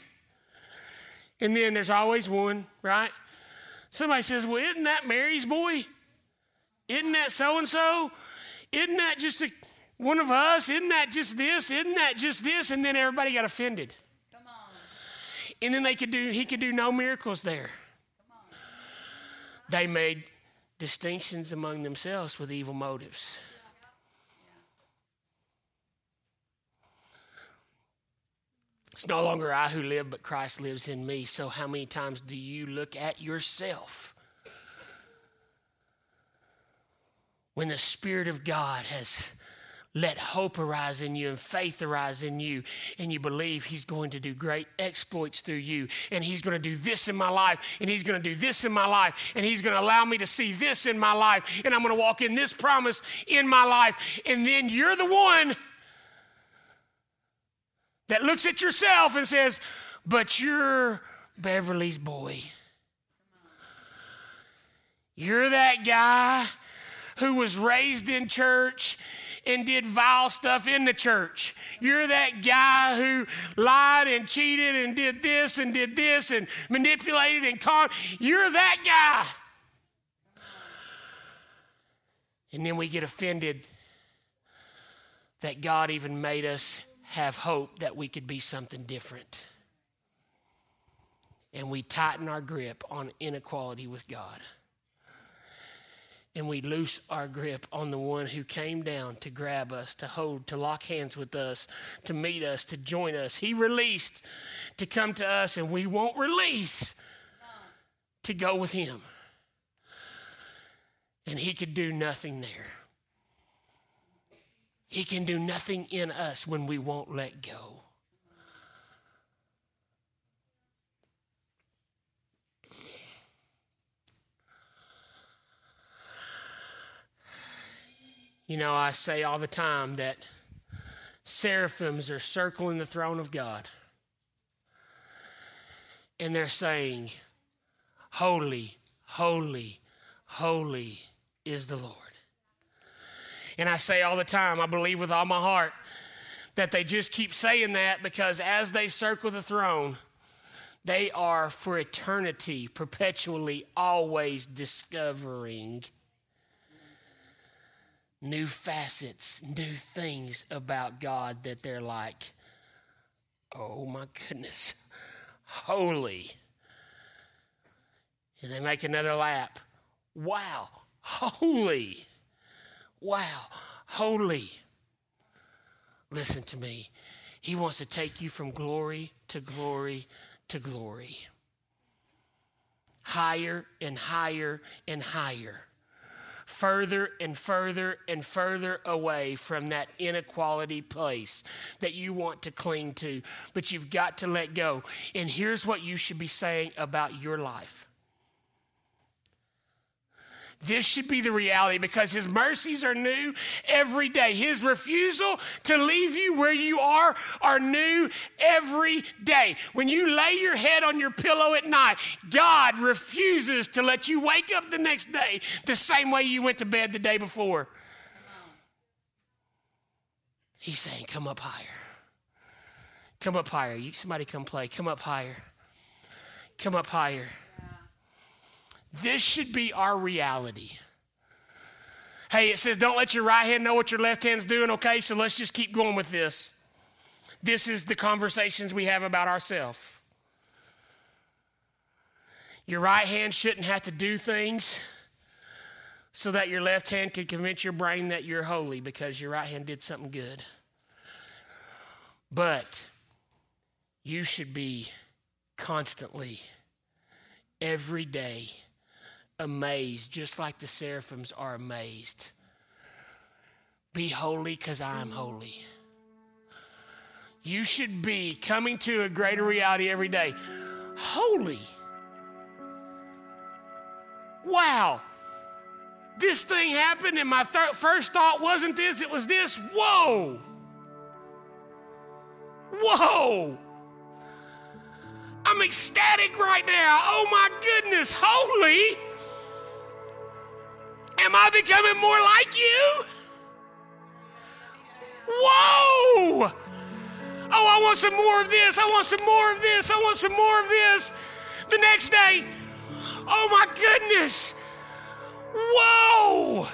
And then there's always one, right? Somebody says, Well, isn't that Mary's boy? Isn't that so and so? Isn't that just a, one of us? Isn't that just this? Isn't that just this? And then everybody got offended. And then they could do, he could do no miracles there. They made distinctions among themselves with evil motives. It's no longer I who live, but Christ lives in me. So, how many times do you look at yourself when the Spirit of God has let hope arise in you and faith arise in you, and you believe He's going to do great exploits through you, and He's going to do this in my life, and He's going to do this in my life, and He's going to allow me to see this in my life, and I'm going to walk in this promise in my life, and then you're the one that looks at yourself and says, But you're Beverly's boy. You're that guy who was raised in church and did vile stuff in the church. You're that guy who lied and cheated and did this and did this and manipulated and conned. You're that guy. And then we get offended that God even made us have hope that we could be something different. And we tighten our grip on inequality with God and we loose our grip on the one who came down to grab us, to hold, to lock hands with us, to meet us, to join us. He released to come to us, and we won't release to go with him. And he could do nothing there. He can do nothing in us when we won't let go. You know, I say all the time that seraphims are circling the throne of God. And they're saying, Holy, holy, holy is the Lord. And I say all the time, I believe with all my heart that they just keep saying that because as they circle the throne, they are for eternity, perpetually, always discovering new facets, new things about God that they're like, oh my goodness, holy. And they make another lap. Wow, holy. Wow, holy. Listen to me. He wants to take you from glory to glory to glory. Higher and higher and higher. Further and further and further away from that inequality place that you want to cling to, but you've got to let go. And here's what you should be saying about your life this should be the reality because His mercies are new every day. His refusal to leave you where you are are new every day. When you lay your head on your pillow at night, God refuses to let you wake up the next day the same way you went to bed the day before. He's saying, Come up higher. Come up higher. You, somebody come play. Come up higher. Come up higher. This should be our reality. Hey, it says, don't let your right hand know what your left hand's doing, okay? So let's just keep going with this. This is the conversations we have about ourselves. Your right hand shouldn't have to do things so that your left hand can convince your brain that you're holy because your right hand did something good. But you should be constantly, every day, amazed, just like the seraphims are amazed. Be holy because I'm holy. You should be coming to a greater reality every day. Holy. Wow. This thing happened, and my th- first thought wasn't this, it was this. Whoa. Whoa. I'm ecstatic right now. Oh my goodness. Holy. Am I becoming more like you? Whoa! Oh, I want some more of this. I want some more of this. I want some more of this. The next day, oh my goodness. Whoa!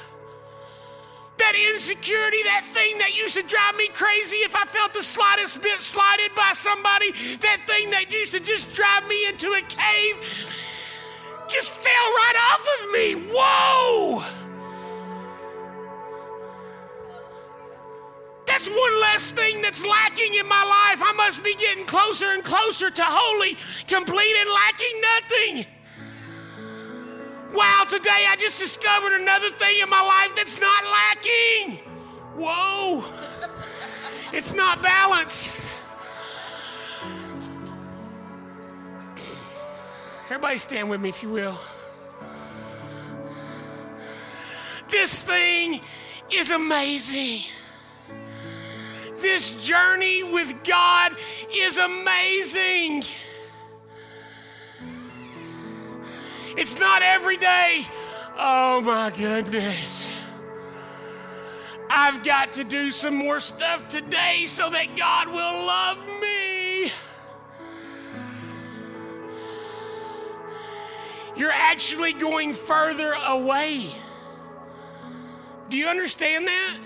That insecurity, that thing that used to drive me crazy if I felt the slightest bit slighted by somebody, that thing that used to just drive me into a cave, just fell right off of me. Whoa! That's one less thing that's lacking in my life. I must be getting closer and closer to holy, complete, and lacking nothing. Wow, today I just discovered another thing in my life that's not lacking. Whoa, it's not balance. Everybody stand with me if you will. This thing is amazing. This journey with God is amazing. It's not every day. Oh my goodness. I've got to do some more stuff today so that God will love me. You're actually going further away. Do you understand that?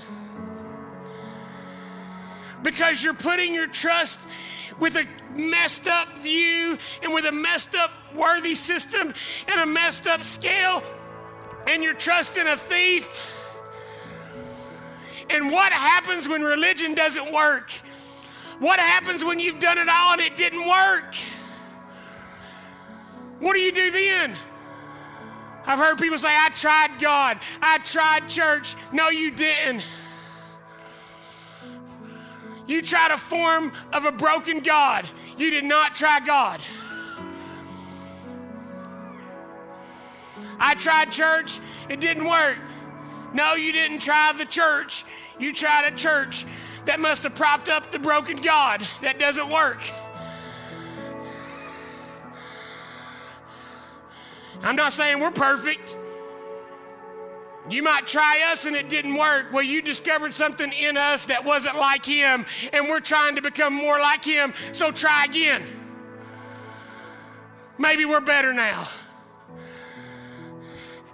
Because you're putting your trust with a messed up view and with a messed up worthy system and a messed up scale, and you're trusting a thief. And what happens when religion doesn't work? What happens when you've done it all and it didn't work? What do you do then? I've heard people say, I tried God, I tried church. No, you didn't. You tried a form of a broken God. You did not try God. I tried church, it didn't work. No, you didn't try the church. You tried a church that must have propped up the broken God. That doesn't work. I'm not saying we're perfect. You might try us and it didn't work. Well, you discovered something in us that wasn't like Him, and we're trying to become more like Him, so try again. Maybe we're better now.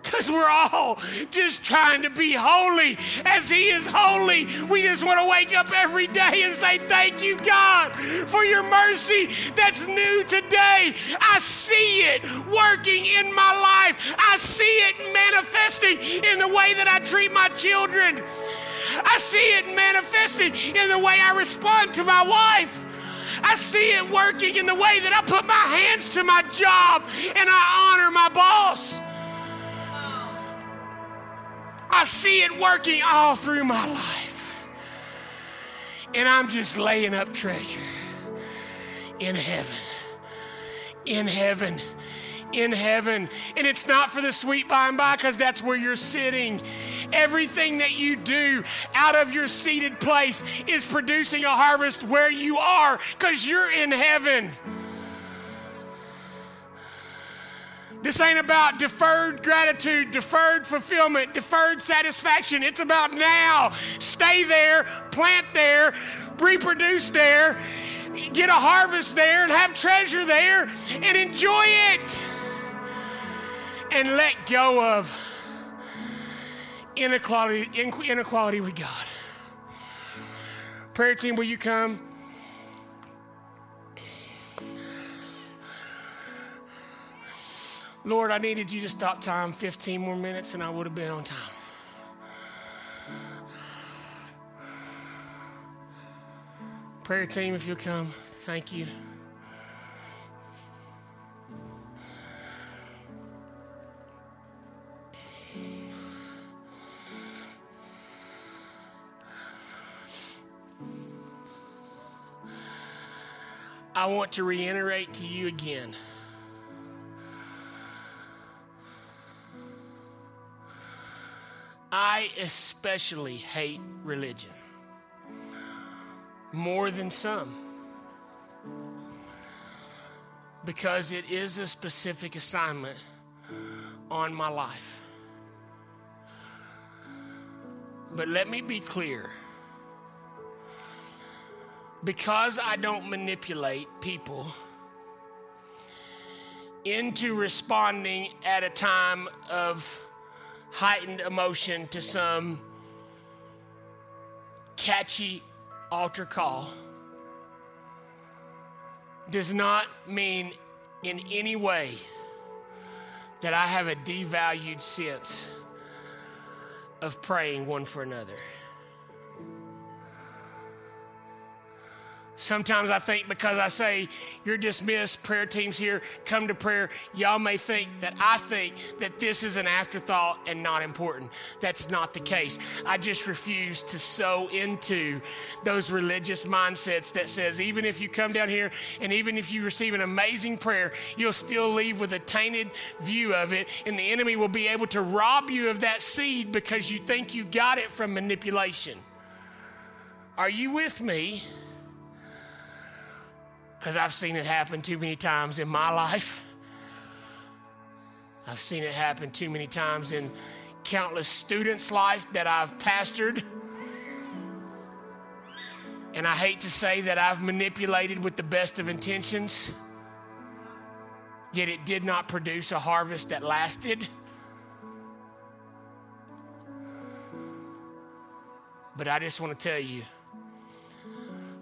Because we're all just trying to be holy as He is holy. We just want to wake up every day and say, Thank you, God, for your mercy that's new today. I see it working in my life, I see it manifesting in the way that I treat my children. I see it manifesting in the way I respond to my wife. I see it working in the way that I put my hands to my job and I honor my boss. I see it working all through my life. And I'm just laying up treasure in heaven. In heaven in heaven. And it's not for the sweet by and by because that's where you're sitting. Everything that you do out of your seated place is producing a harvest where you are because you're in heaven. This ain't about deferred gratitude, deferred fulfillment, deferred satisfaction. It's about now. Stay there, plant there, reproduce there, get a harvest there, and have treasure there, and enjoy it and let go of inequality, inequality with God. Prayer team, will you come? Lord, I needed you to stop time 15 more minutes and I would have been on time. Prayer team, if you'll come, thank you. I want to reiterate to you again. I especially hate religion. More than some. Because it is a specific assignment on my life. But let me be clear. Because I don't manipulate people into responding at a time of heightened emotion to some catchy altar call does not mean in any way that I have a devalued sense of praying one for another. Sometimes I think because I say you're dismissed, prayer teams here, come to prayer, y'all may think that I think that this is an afterthought and not important. That's not the case. I just refuse to sow into those religious mindsets that says even if you come down here and even if you receive an amazing prayer, you'll still leave with a tainted view of it, and the enemy will be able to rob you of that seed because you think you got it from manipulation. Are you with me? Because I've seen it happen too many times in my life. I've seen it happen too many times in countless students' life that I've pastored. And I hate to say that I've manipulated with the best of intentions, yet it did not produce a harvest that lasted. But I just want to tell you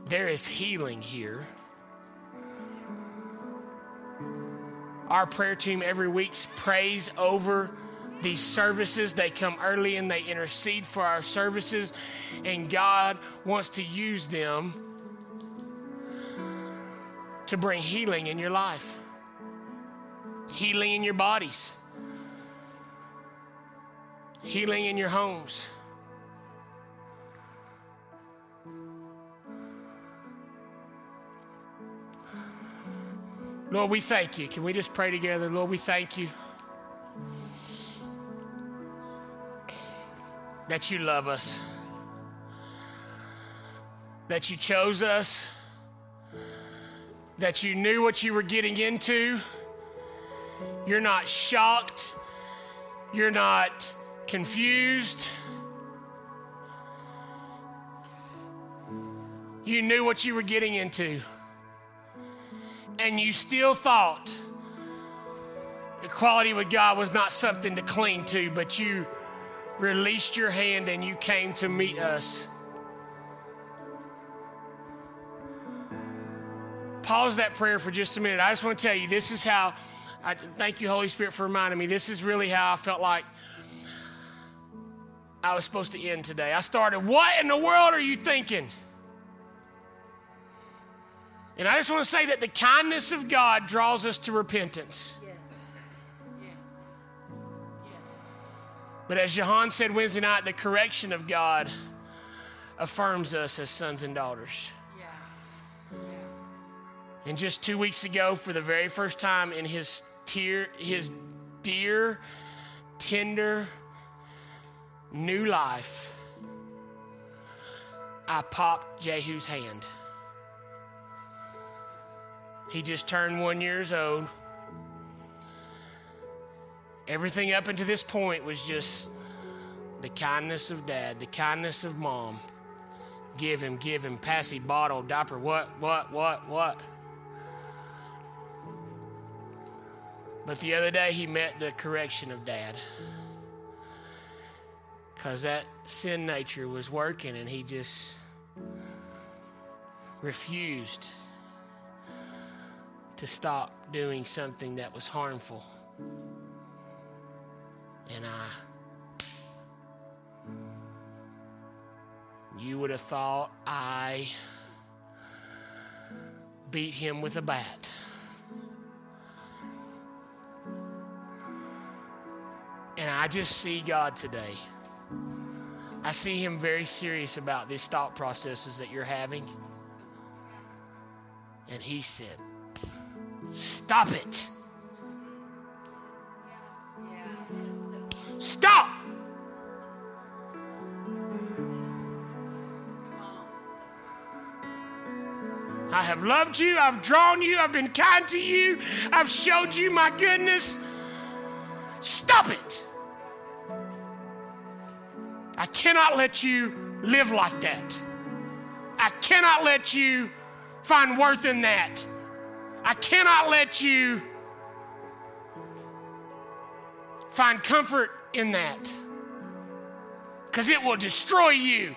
there is healing here. Our prayer team every week prays over these services. They come early and they intercede for our services, and God wants to use them to bring healing in your life, healing in your bodies, healing in your homes. Lord, we thank you. Can we just pray together? Lord, we thank you that you love us, that you chose us, that you knew what you were getting into. You're not shocked, you're not confused. You knew what you were getting into and you still thought equality with God was not something to cling to, but you released your hand and you came to meet us. Pause that prayer for just a minute. I just want to tell you this is how, I thank you, Holy Spirit, for reminding me. This is really how I felt like I was supposed to end today. I started, What in the world are you thinking? And I just want to say that the kindness of God draws us to repentance. Yes. Yes. Yes. But as Jahan said Wednesday night, the correction of God affirms us as sons and daughters. Yeah. And just two weeks ago, for the very first time in his tear, his dear, tender, new life, I popped Jehu's hand. He just turned one years old. Everything up until this point was just the kindness of dad, the kindness of mom. Give him, give him, passy, bottle, diaper, what, what, what, what. But the other day he met the correction of dad. Because that sin nature was working and he just refused to stop doing something that was harmful. And I, you would have thought I beat him with a bat. And I just see God today. I see him very serious about these thought processes that you're having. And he said, Stop it. Stop. I have loved you. I've drawn you. I've been kind to you. I've showed you my goodness. Stop it. I cannot let you live like that. I cannot let you find worth in that. I cannot let you find comfort in that because it will destroy you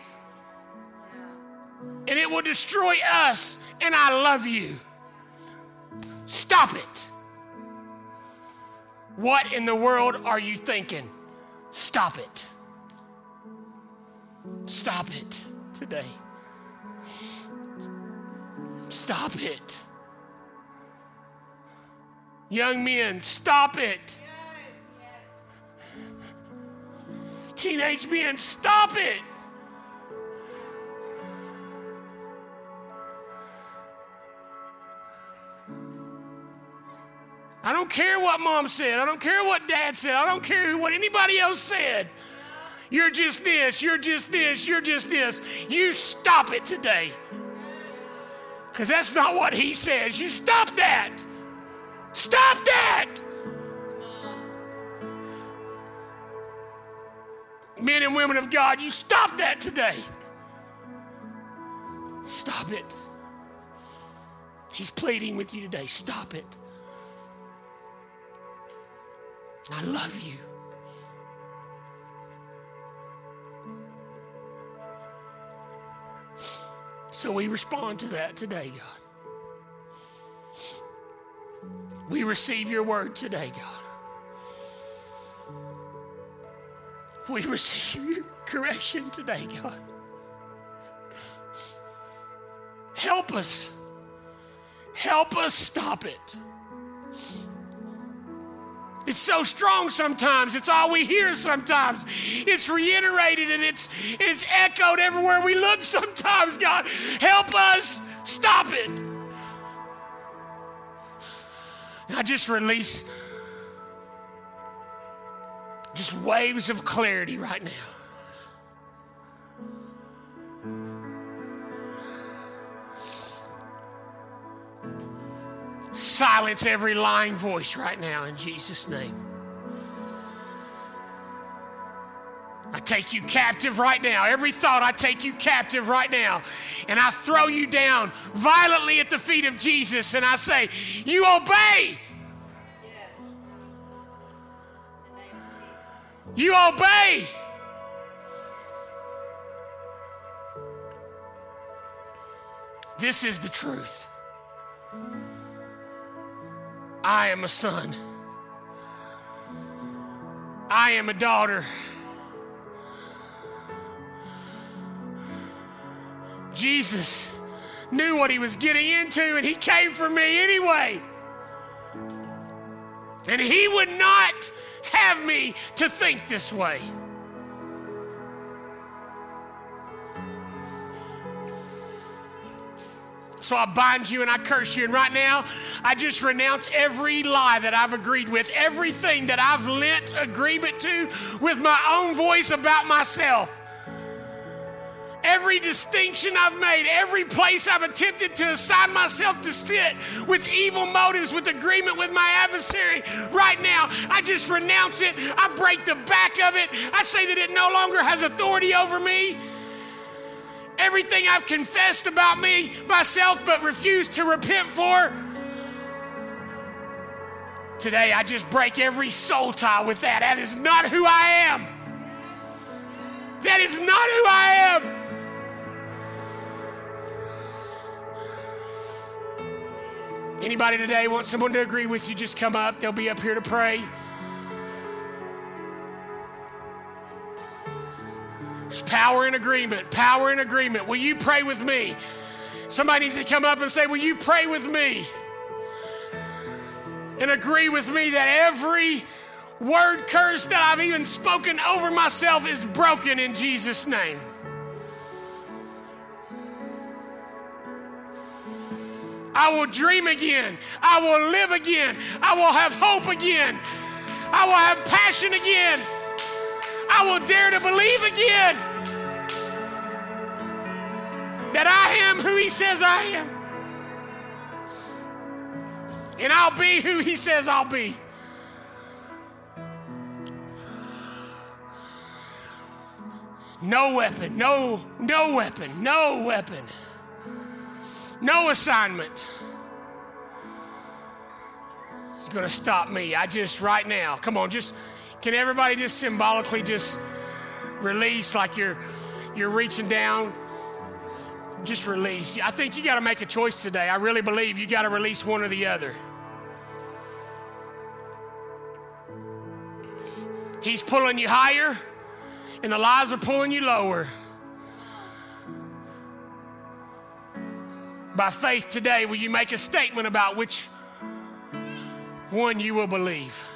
and it will destroy us, and I love you. Stop it. What in the world are you thinking? Stop it. Stop it today. Stop it. Young men, stop it. Teenage men, stop it. I don't care what mom said. I don't care what dad said. I don't care what anybody else said. You're just this, you're just this, you're just this. You stop it today. Because that's not what he says. You stop that. Stop that. Men and women of God, you stop that today. Stop it. He's pleading with you today. Stop it. I love you. So we respond to that today, God. We receive your word today, God. We receive your correction today, God. Help us. Help us stop it. It's so strong sometimes. It's all we hear sometimes. It's reiterated and it's it's echoed everywhere we look sometimes, God. Help us stop it. I just release just waves of clarity right now. Silence every lying voice right now in Jesus' name. I take you captive right now. Every thought, I take you captive right now. And I throw you down violently at the feet of Jesus. And I say, You obey. Yes. In the name of Jesus. You obey. This is the truth. I am a son. I am a daughter. Jesus knew what he was getting into and he came for me anyway. And he would not have me to think this way. So I bind you and I curse you. And right now, I just renounce every lie that I've agreed with, everything that I've lent agreement to with my own voice about myself. Every distinction I've made, every place I've attempted to assign myself to sit with evil motives, with agreement with my adversary, right now, I just renounce it. I break the back of it. I say that it no longer has authority over me everything I've confessed about me, myself, but refused to repent for. Today, I just break every soul tie with that. That is not who I am. That is not who I am. Anybody today want someone to agree with you? Just come up. They'll be up here to pray. There's power in agreement. Power in agreement. Will you pray with me? Somebody needs to come up and say, Will you pray with me? And agree with me that every word curse that I've even spoken over myself is broken in Jesus' name. I will dream again. I will live again. I will have hope again. I will have passion again. I will dare to believe again that I am who He says I am. And I'll be who He says I'll be. No weapon, no, no weapon, no weapon, no assignment is going to stop me. I just, right now, come on, just can everybody just symbolically just release like you're you're reaching down? Just release. I think you got to make a choice today. I really believe you got to release one or the other. He's pulling you higher, and the lies are pulling you lower. By faith today, will you make a statement about which one you will believe?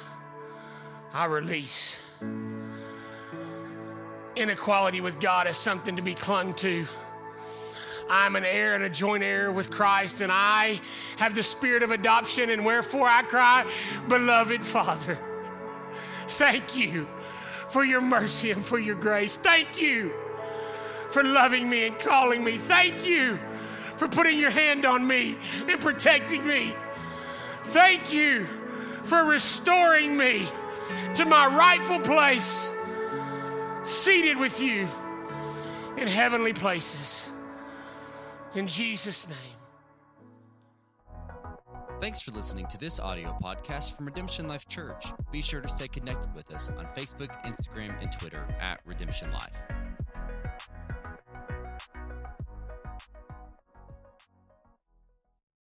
I release. Inequality with God is something to be clung to. I'm an heir and a joint heir with Christ, and I have the spirit of adoption, and wherefore I cry, Beloved Father, thank you for your mercy and for your grace. Thank you for loving me and calling me. Thank you for putting your hand on me and protecting me. Thank you for restoring me to my rightful place, seated with you in heavenly places. In Jesus' name. Thanks for listening to this audio podcast from Redemption Life Church. Be sure to stay connected with us on Facebook, Instagram, and Twitter at Redemption Life.